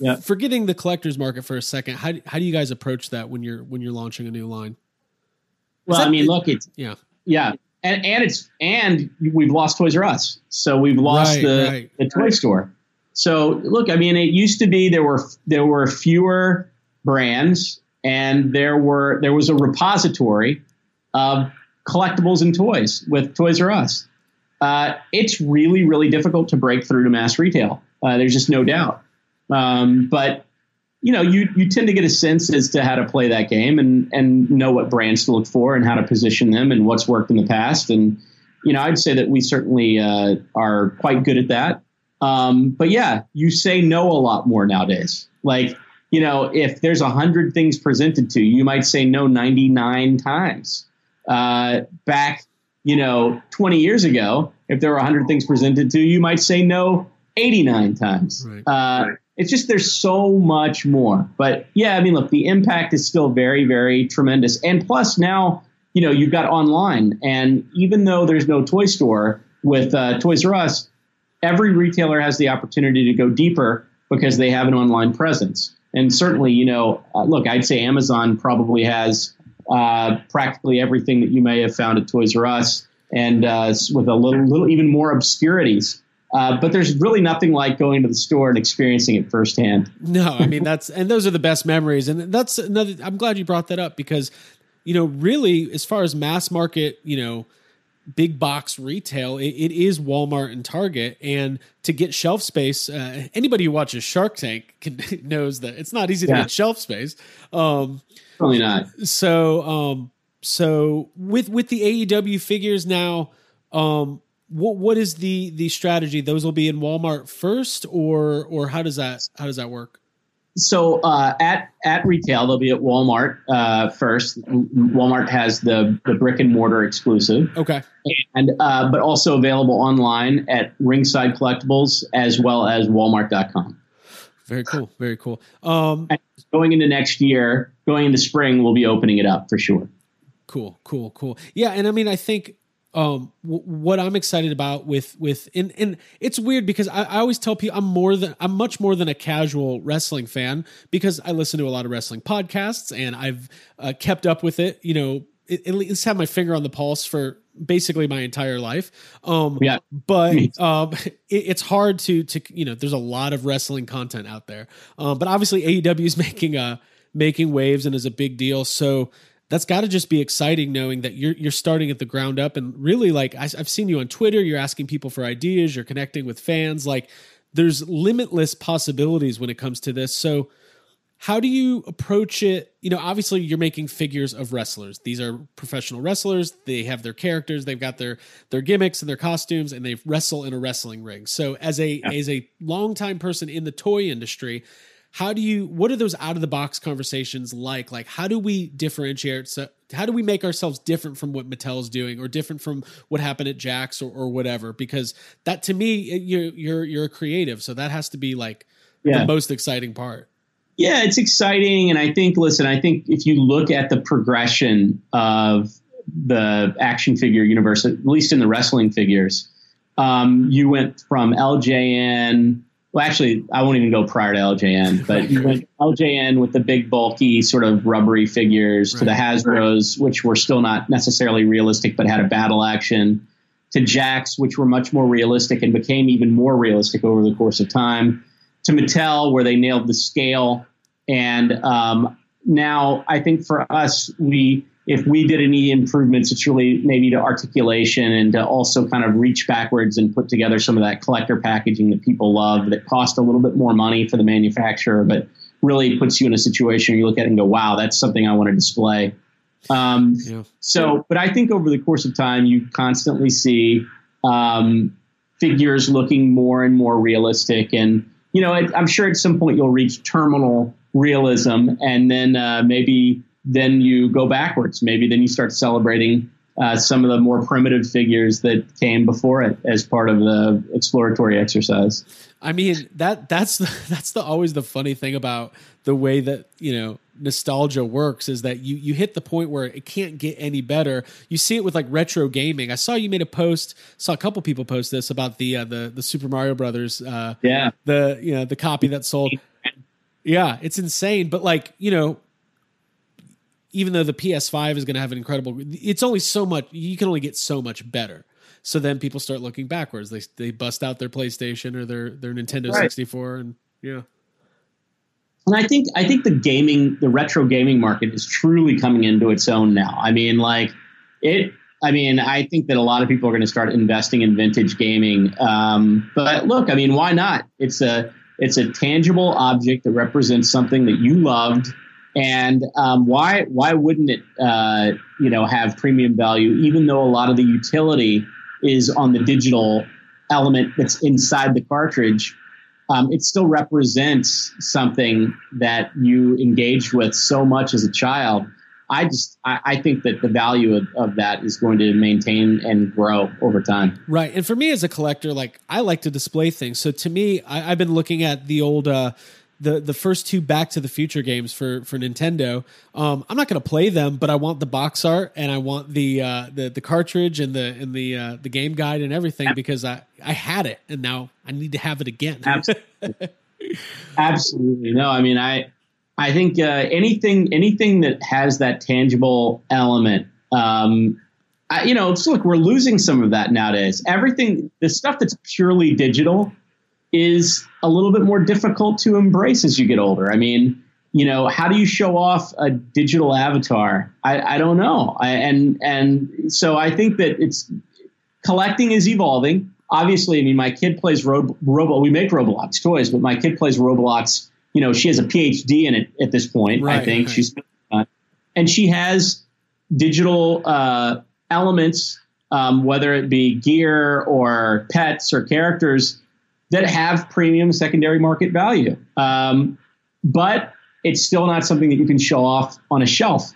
Yeah. forgetting the collector's market for a second, how do- how do you guys approach that when you're when you're launching a new line? Well, that- I mean, look, it's Yeah, yeah, and and it's and we've lost Toys R Us, so we've lost Right, the right. the toy store. So look, I mean, it used to be there were there were fewer brands, and there were there was a repository of collectibles and toys with Toys R Us. Uh, it's really really difficult to break through to mass retail. Uh, there's just no doubt. Um, but you know, you you tend to get a sense as to how to play that game and and know what brands to look for and how to position them and what's worked in the past. And you know, I'd say that we certainly uh, are quite good at that. Um, but yeah, you say no a lot more nowadays. Like you know, if there's a hundred things presented to you, you might say no 99 times. Uh, back, you know, 20 years ago, if there were 100 things presented to you, you might say no 89 times. Right. Uh, it's just there's so much more. But yeah, I mean, look, the impact is still very, very tremendous. And plus, now you know you've got online, and even though there's no toy store with uh, Toys R Us, every retailer has the opportunity to go deeper because they have an online presence. And certainly, you know, uh, look, I'd say Amazon probably has uh, practically everything that you may have found at Toys R Us, and uh, with a little, little even more obscurities. Uh, but there's really nothing like going to the store and experiencing it firsthand. No, I mean that's and those are the best memories, and that's another. I'm glad you brought that up because, you know, really, as far as mass market, you know, big box retail, it, it is Walmart and Target, and to get shelf space, uh, anybody who watches Shark Tank can, knows that it's not easy to Yeah. get shelf space. Um, Probably not. so um so with with the AEW figures now, um, what what is the the strategy? Those will be in Walmart first, or or how does that how does that work? So uh, at at retail, they'll be at Walmart uh, first. Walmart has the the brick and mortar exclusive. Okay, and uh, but also available online at Ringside Collectibles as well as Walmart.com. Very cool. Very cool. Um, going into next year, going into spring, we'll be opening it up for sure. Cool, cool, cool. Yeah, and I mean, I think um w- what i'm excited about with with and and it's weird because I, I always tell people i'm more than i'm much more than a casual wrestling fan because i listen to a lot of wrestling podcasts and i've uh, kept up with it you know at least have my finger on the pulse for basically my entire life. Um yeah. but um it, it's hard to to you know there's a lot of wrestling content out there. Um but obviously aew is making uh making waves and is a big deal. So that's got to just be exciting knowing that you're you're starting at the ground up and really like I, have seen you on Twitter. You're asking people for ideas. You're connecting with fans. Like there's limitless possibilities when it comes to this. So how do you approach it? You know, obviously you're making figures of wrestlers. These are professional wrestlers. They have their characters. They've got their their gimmicks and their costumes, and they wrestle in a wrestling ring. So as a yeah. as a longtime person in the toy industry how do you what are those out of the box conversations like? Like how do we differentiate so how do we make ourselves different from what mattel's doing or different from what happened at Jakks or, or whatever? Because that to me you're you're you're a creative so that has to be like yeah. the most exciting part. Yeah it's exciting and i think listen i think if you look at the progression of the action figure universe at least in the wrestling figures um, you went from ljn well, actually, I won't even go prior to LJN, but you went LJN with the big, bulky, sort of rubbery figures right. to the Hasbro's, which were still not necessarily realistic, but had a battle action, to Jakks, which were much more realistic and became even more realistic over the course of time, to Mattel, where they nailed the scale. And um, now I think for us, we if we did any improvements, it's really maybe to articulation and to also kind of reach backwards and put together some of that collector packaging that people love that cost a little bit more money for the manufacturer, but really puts you in a situation where you look at it and go, wow, that's something I want to display. Um, yeah. So, but I think over the course of time, you constantly see um, figures looking more and more realistic. And, you know, I'm sure at some point you'll reach terminal realism and then uh, maybe then you go backwards. Maybe then you start celebrating uh, some of the more primitive figures that came before it as part of the exploratory exercise. I mean that that's the, that's the always the funny thing about the way that you know nostalgia works is that you you hit the point where it can't get any better. You see it with like retro gaming. I saw you made a post, saw a couple people post this about the uh, the the Super Mario Brothers. Uh, yeah, the you know the copy that sold. Yeah, it's insane. But like you know, even though the PS5 is going to have an incredible, it's only so much. You can only get so much better. So then people start looking backwards. They they bust out their PlayStation or their their Nintendo right. 64, and yeah. And I think I think the gaming, the retro gaming market is truly coming into its own now. I mean, like it. I mean, I think that a lot of people are going to start investing in vintage gaming. Um, but look, I mean, why not? It's a it's a tangible object that represents something that you loved and um, why why wouldn't it uh, you know have premium value, even though a lot of the utility is on the digital element that's inside the cartridge? Um, it still represents something that you engaged with so much as a child. I just I, I think that the value of, of, that is going to maintain and grow over time. Right, and for me as a collector, like I like to display things. So to me, I, have been looking at the old. Uh, the the first two Back to the Future games for for Nintendo. Um, I'm not going to play them, but I want the box art and I want the uh, the the cartridge and the and the uh, the game guide and everything because I I had it and now I need to have it again. Absolutely. Absolutely. No, I mean I I think uh, anything anything that has that tangible element. Um, I, you know, it's look, we're losing some of that nowadays. Everything, the stuff that's purely digital, is a little bit more difficult to embrace as you get older. I mean, you know, how do you show off a digital avatar? I, I don't know. I, and and so I think that it's collecting is evolving. Obviously, I mean, my kid plays Rob, Robo. We make Roblox toys, but my kid plays Roblox. You know, she has a PhD in it at this point. Right, I think right. she's, uh, and she has digital uh, elements, um, whether it be gear or pets or characters that have premium secondary market value. Um, but it's still not something that you can show off on a shelf.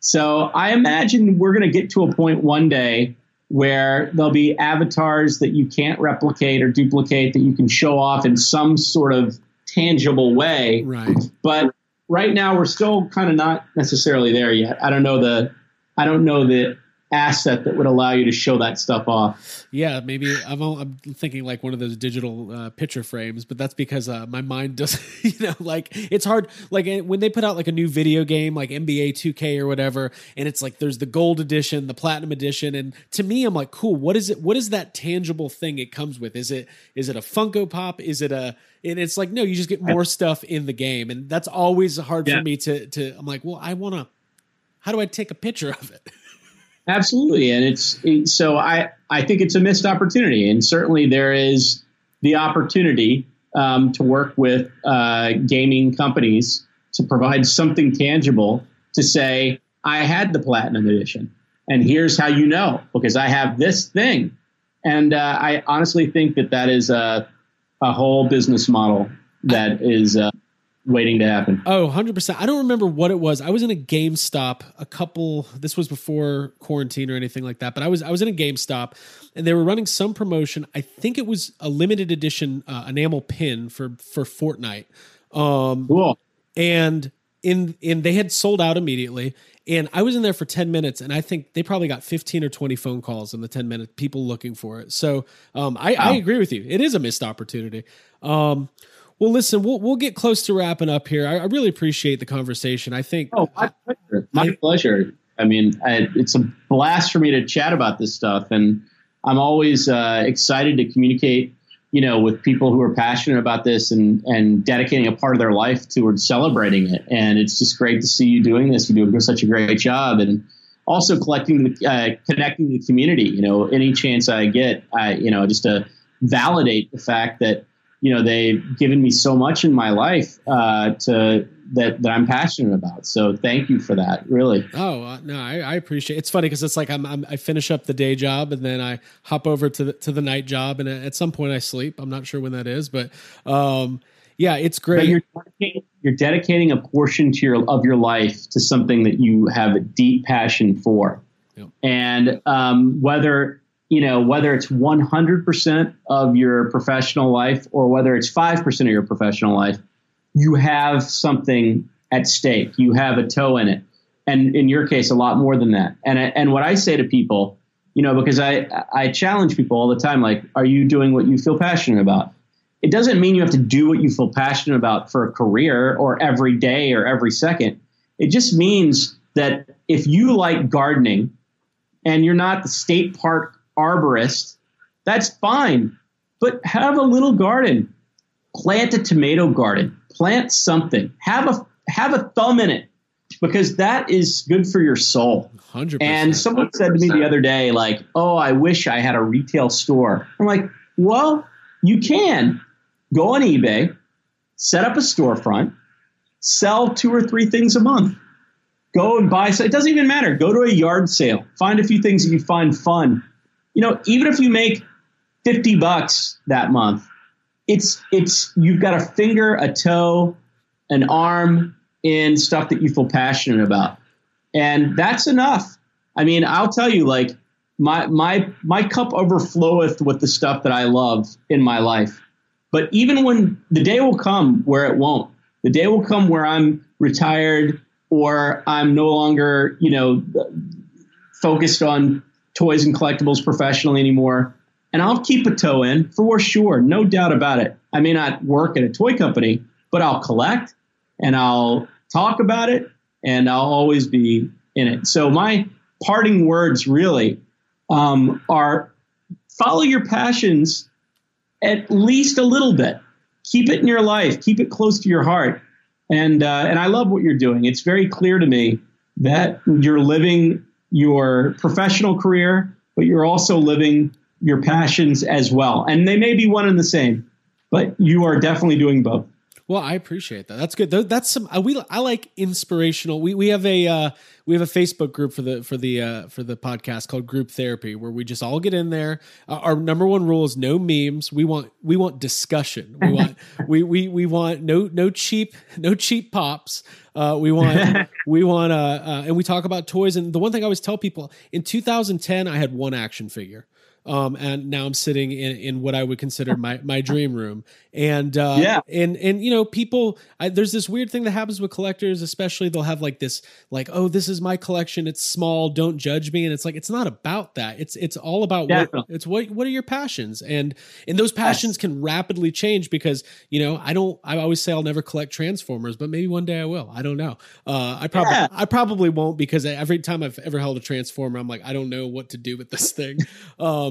So I imagine we're going to get to a point one day where there'll be avatars that you can't replicate or duplicate that you can show off in some sort of tangible way. Right. But right now we're still kind of not necessarily there yet. I don't know the I don't know the asset that would allow you to show that stuff off. Yeah, maybe I'm, all, I'm thinking like one of those digital uh, picture frames, but that's because uh, my mind does, you know, like it's hard. Like eh, when they put out like a new video game, like NBA 2K or whatever, and it's like there's the gold edition, the platinum edition, and to me, I'm like, cool. What is it? What is that tangible thing it comes with? Is it is it a Funko Pop? Is it a? And it's like no, you just get more stuff in the game, and that's always hard Yeah. for me to to. I'm like, well, I want to. How do I take a picture of it? Absolutely, and it's it- so I I think it's a missed opportunity, and certainly there is the opportunity um, to work with uh, gaming companies to provide something tangible to say I had the platinum edition, and here's how you know because I have this thing, and uh, I honestly think that that is a a whole business model that is uh, waiting to happen. Oh, 100%. I don't remember what it was. I was in a GameStop a couple this was before quarantine or anything like that, but I was I was in a GameStop and they were running some promotion. I think it was a limited edition uh, enamel pin for for Fortnite. Um Cool. and in in they had sold out immediately and i was in there for 10 minutes and i think they probably got 15 or 20 phone calls in the 10 minutes people looking for it so um, I, I agree with you it is a missed opportunity um, well listen we'll, we'll get close to wrapping up here I, I really appreciate the conversation i think Oh, my pleasure. My pleasure. I mean, I, it's a blast for me to chat about this stuff, and I'm always uh, excited to communicate, you know, with people who are passionate about this and and dedicating a part of their life towards celebrating it. And it's just great to see you doing this. You do such a great job, and also collecting the uh, connecting the community. You know, any chance I get, I you know, just to validate the fact that you know they've given me so much in my life uh, to that that I'm passionate about. So thank you for that. Really. Oh uh, no, I, I appreciate. It's funny because it's like I'm, I'm I finish up the day job and then I hop over to the to the night job and at some point I sleep. I'm not sure when that is, but um, yeah, it's But great. you're dedicating, you're dedicating a portion to your of your life to something that you have a deep passion for, Yep. and um, whether you know whether it's 100 percent of your professional life or whether it's five percent of your professional life, you have something at stake. You have a toe in it, and in your case, a lot more than that. And and what I say to people, you know, because I I challenge people all the time, like, are you doing what you feel passionate about? it doesn't mean you have to do what you feel passionate about for a career or every day or every second. It just means that if you like gardening and you're not the state park arborist, that's fine. But have a little garden. Plant a tomato garden. Plant something. Have a have a thumb in it because that is good for your soul. Hundred And percent. someone said to me the other day, like, oh, I wish I had a retail store. I'm like, well, you can go on eBay, set up a storefront, sell two or three things a month. Go and buy. So it doesn't even matter. Go to a yard sale. Find a few things that you find fun. You know, even if you make 50 bucks that month, it's it's you've got a finger, a toe, an arm in stuff that you feel passionate about. And that's enough. I mean, I'll tell you, like, my my my cup overfloweth with the stuff that I love in my life. But even when the day will come where it won't, the day will come where I'm retired or I'm no longer, you know, focused on toys and collectibles professionally anymore. And I'll keep a toe in for sure, no doubt about it. I may not work at a toy company, but I'll collect and I'll talk about it and I'll always be in it. So my parting words really um, are follow your passions at least a little bit. Keep it in your life. Keep it close to your heart. And uh, and I love what you're doing. It's very clear to me that you're living your professional career, but you're also living your passions as well. And they may be one and the same, but you are definitely doing both. Well, I appreciate that. That's good. That's some uh, we I like inspirational. We we have a uh, we have a Facebook group for the for the uh, for the podcast called Group Therapy where we just all get in there. Uh, our number one rule is no memes. We want we want discussion. We want we we we want no no cheap no cheap pops. Uh, we want we want uh, uh, and we talk about toys. And the one thing I always tell people in 2010, I had one action figure. Um, and now I'm sitting in, in what I would consider my, my dream room. And, uh, Yeah. and, and, you know, people, I, there's this weird thing that happens with collectors, especially they'll have like this, like, oh, this is my collection. It's small. Don't judge me. And it's like, it's not about that. It's, it's all about what, it's what, what are your passions? And, and those passions can rapidly change because, you know, I don't, I always say I'll never collect transformers, but maybe one day I will. I don't know. Uh, I probably, Yeah. I probably won't because every time I've ever held a transformer, I'm like, I don't know what to do with this thing. Um,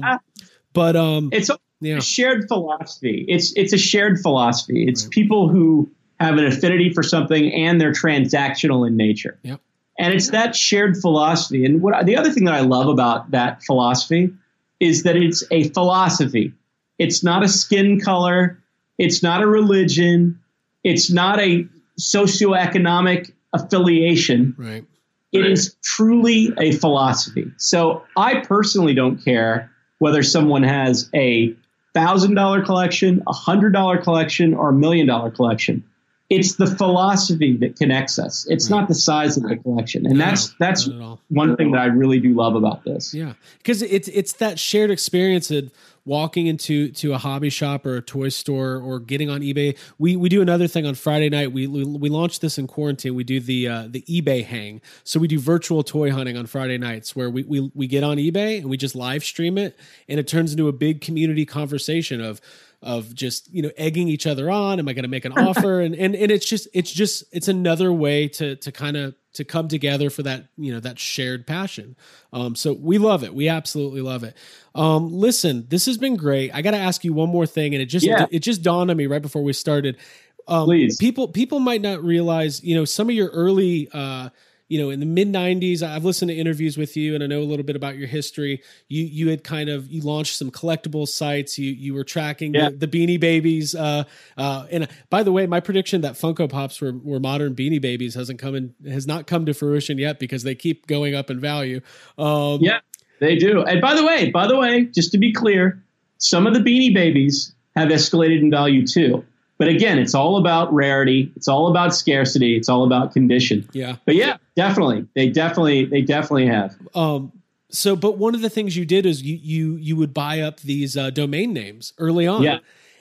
but, um, It's a yeah. shared philosophy. It's it's a shared philosophy. It's Right. people who have an affinity for something and they're transactional in nature. Yep. And it's that shared philosophy. And what the other thing that I love about that philosophy is that it's a philosophy. It's not a skin color. It's not a religion. It's not a socioeconomic affiliation. Right. It is truly a philosophy. So I personally don't care whether someone has a thousand dollar collection, a hundred dollar collection, or a million dollar collection. It's the philosophy that connects us. It's Right. not the size of the collection, and No, that's that's not at all. one thing that I really do love about this. Yeah, because it's it's that shared experience of walking into to a hobby shop or a toy store or getting on eBay. We we do another thing on Friday night. We we, we launched this in quarantine. We do the uh, the eBay hang. So we do virtual toy hunting on Friday nights where we we we get on eBay and we just live stream it, and it turns into a big community conversation of of just you know egging each other on. Am i going to make an offer? And, and and it's just it's just it's another way to to kind of to come together for that you know that shared passion. Um so we love it. We absolutely love it. Um listen this has been great. I got to ask you one more thing and it just Yeah. it just dawned on me right before we started. Um Please. people people might not realize you know some of your early uh you know in the mid 90s i've listened to interviews with you and i know a little bit about your history you you had kind of you launched some collectible sites you you were tracking Yeah. the, the beanie babies uh uh and by the way my prediction that funko pops were, were modern beanie babies hasn't come in has not come to fruition yet because they keep going up in value um Yeah, they do. And by the way, by the way, just to be clear, some of the Beanie Babies have escalated in value too. But again, it's all about rarity. It's all about scarcity. It's all about condition. yeah But yeah, definitely, they definitely, they definitely have. um so but one of the things you did is you you you would buy up these uh, domain names early on Yeah.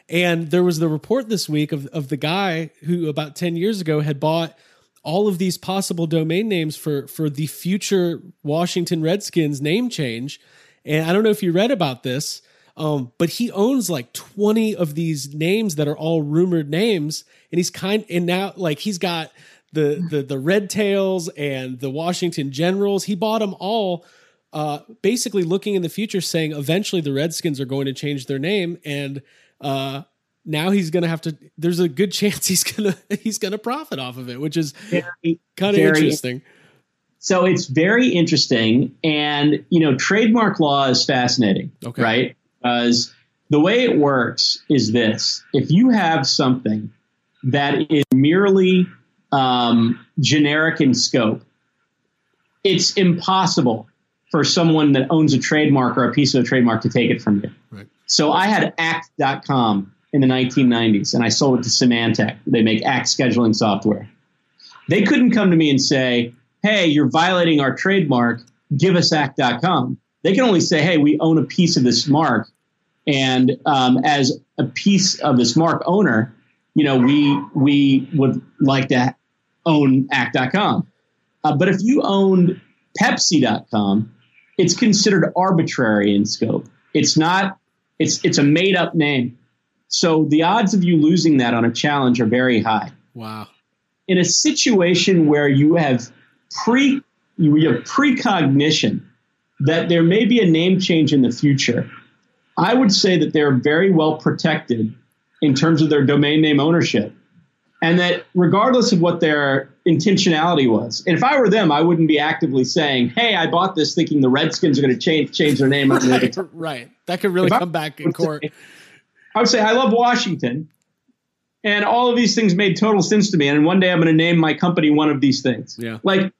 and there was the report this week of of the guy who about 10 years ago had bought all of these possible domain names for for the future Washington Redskins name change and I don't know if you read about this um, but he owns like 20 of these names that are all rumored names and he's kind and now like he's got the the the red tails and the Washington Generals he bought them all uh, basically looking in the future, saying eventually the Redskins are going to change their name, and uh, now he's going to have to. There's a good chance he's gonna he's gonna profit off of it, which is kind of interesting. So it's very interesting, and you know, trademark law is fascinating, Okay. right? Because the way it works is this: if you have something that is merely um, generic in scope, it's impossible for someone that owns a trademark or a piece of a trademark to take it from you. Right. So I had Act.com in the 1990s, and I sold it to Symantec. They make Act scheduling software. They couldn't come to me and say, hey, you're violating our trademark, give us act.com. They can only say, hey, we own a piece of this mark. And um, as a piece of this mark owner, you know, we, we would like to own act.com. Uh, but if you owned Pepsi.com, it's considered arbitrary in scope. It's not, it's, it's a made up name. So the odds of you losing that on a challenge are very high Wow. in a situation where you have pre you have precognition that there may be a name change in the future, I would say that they're very well protected in terms of their domain name ownership. And that regardless of what their intentionality was, and if I were them, I wouldn't be actively saying, "Hey, I bought this thinking the Redskins are going to change change their name." Right, right. That could really If I come back in court. say- I would say, "I love Washington. And all of these things made total sense to me. And one day I'm going to name my company one of these things. Yeah. Like,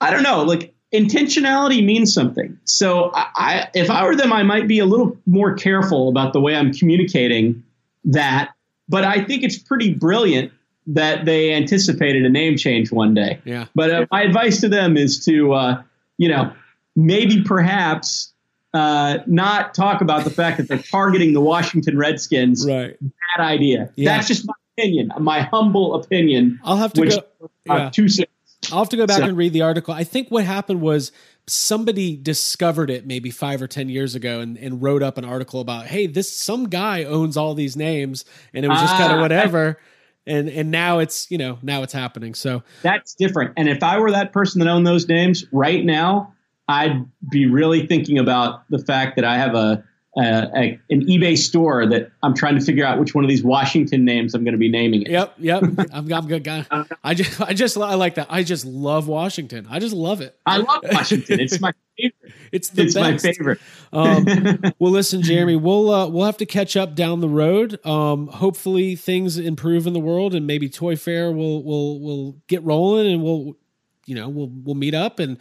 I don't know. Like, intentionality means something. So, I, I if I were them, I might be a little more careful about the way I'm communicating that. But I think it's pretty brilliant that they anticipated a name change one day. Yeah. But uh, my advice to them is to, uh, you know, maybe perhaps uh, not talk about the fact that they're targeting the Washington Redskins. Right. Bad idea. Yeah. That's just my opinion, my humble opinion. I'll have to which go. uh, yeah. two cents. I'll have to go back So- and read the article. I think what happened was somebody discovered it maybe five or ten years ago and, and wrote up an article about, hey, this some guy owns all these names, and it was just kind of Ah. whatever. And and now it's you know now it's happening. So That's different. And if I were that person that owned those names right now, I'd be really thinking about the fact that I have a, a, a an eBay store that I'm trying to figure out which one of these Washington names I'm going to be naming it. yep, yep. I'm, I'm good guy. I just I just I like that. I just love Washington. I just love it. I love Washington. It's my favorite. It's the It's my best. favorite. Um, well, listen, Jeremy, we'll uh, we'll have to catch up down the road. Um, hopefully, things improve in the world, and maybe Toy Fair will will will get rolling, and we'll you know we'll we'll meet up. And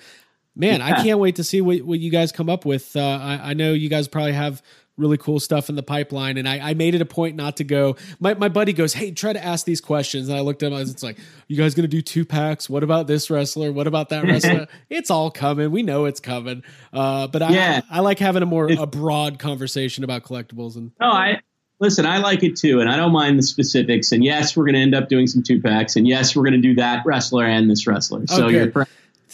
man, I can't wait to see what what you guys come up with. Uh, I, I know you guys probably have really cool stuff in the pipeline, and I, I made it a point not to go. My my buddy goes, "Hey, try to ask these questions," and I looked at him. It's like, "You guys gonna do two packs? What about this wrestler? What about that wrestler? it's all coming. We know it's coming." Uh, but I, Yeah. I like having a more It's- a broad conversation about collectibles and No, I listen. I like it too, and I don't mind the specifics. And yes, we're going to end up doing some two packs, and yes, we're going to do that wrestler and this wrestler. So Okay. you're.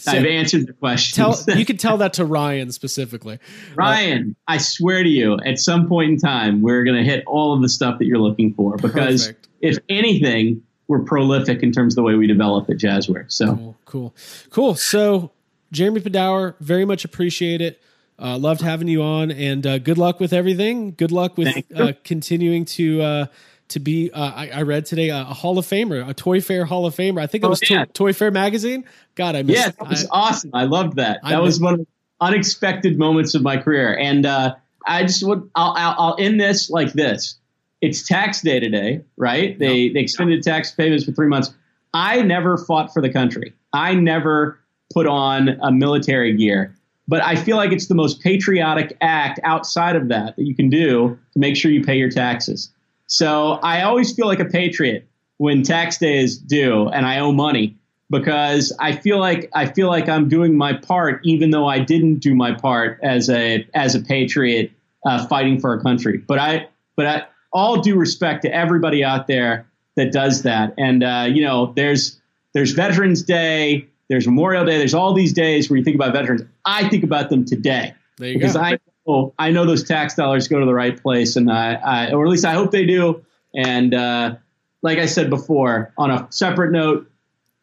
So- I've answered the question. tell you can tell that to Ryan specifically. Ryan, I swear to you, at some point in time, we're going to hit all of the stuff that you're looking for because Perfect. if anything, we're prolific in terms of the way we develop at Jazware. So Cool, cool, cool. So Jeremy Padawer, very much appreciate it. Uh, loved having you on, and uh, good luck with everything. Good luck with uh, continuing to uh, to be. Uh, I, I read today uh, a Hall of Famer, a Toy Fair Hall of Famer. I think it Oh, was yeah. Toy, Toy Fair magazine. God, I missed. yeah, that was I- awesome. I loved that. I That was one of the unexpected moments of my career. And uh, I just would, I'll, I'll, I'll end this like this. It's tax day today, right? They, they extended tax payments for three months. I never fought for the country. I never put on a military gear. But I feel like it's the most patriotic act outside of that that you can do to make sure you pay your taxes. So I always feel like a patriot when tax day is due and I owe money because I feel like I feel like I'm doing my part, even though I didn't do my part as a as a patriot uh, fighting for our country. But I but I, all due respect to everybody out there that does that, and uh, you know, there's there's Veterans Day, there's Memorial Day, there's all these days where you think about veterans. I think about them today there you because go. I know I know those tax dollars go to the right place, and I, I or at least I hope they do. And uh, like I said before, on a separate note,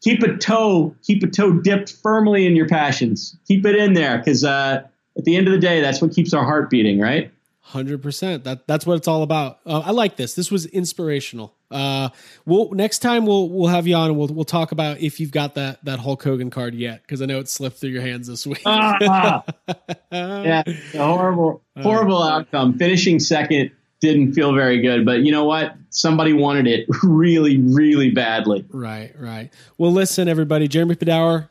keep a toe keep a toe dipped firmly in your passions. Keep it in there because uh, at the end of the day, that's what keeps our heart beating, right? Hundred percent. That that's what it's all about. Uh, I like this. This was inspirational. Uh, we'll next time we'll we'll have you on and we'll we'll talk about if you've got that that Hulk Hogan card yet because I know it slipped through your hands this week. Ah, yeah, horrible, horrible outcome. Finishing second didn't feel very good, but you know what? Somebody wanted it really, really badly. Right, right. Well, listen, everybody. Jeremy Padawer,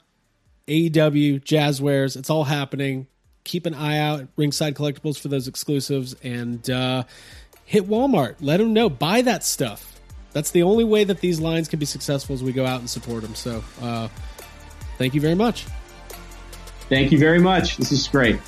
AEW, Jazwares. It's all happening. Keep an eye out Ringside Collectibles for those exclusives and uh, hit Walmart. Let them know. Buy that stuff. That's the only way that these lines can be successful as we go out and support them. So, uh, thank you very much. Thank you very much. This is great.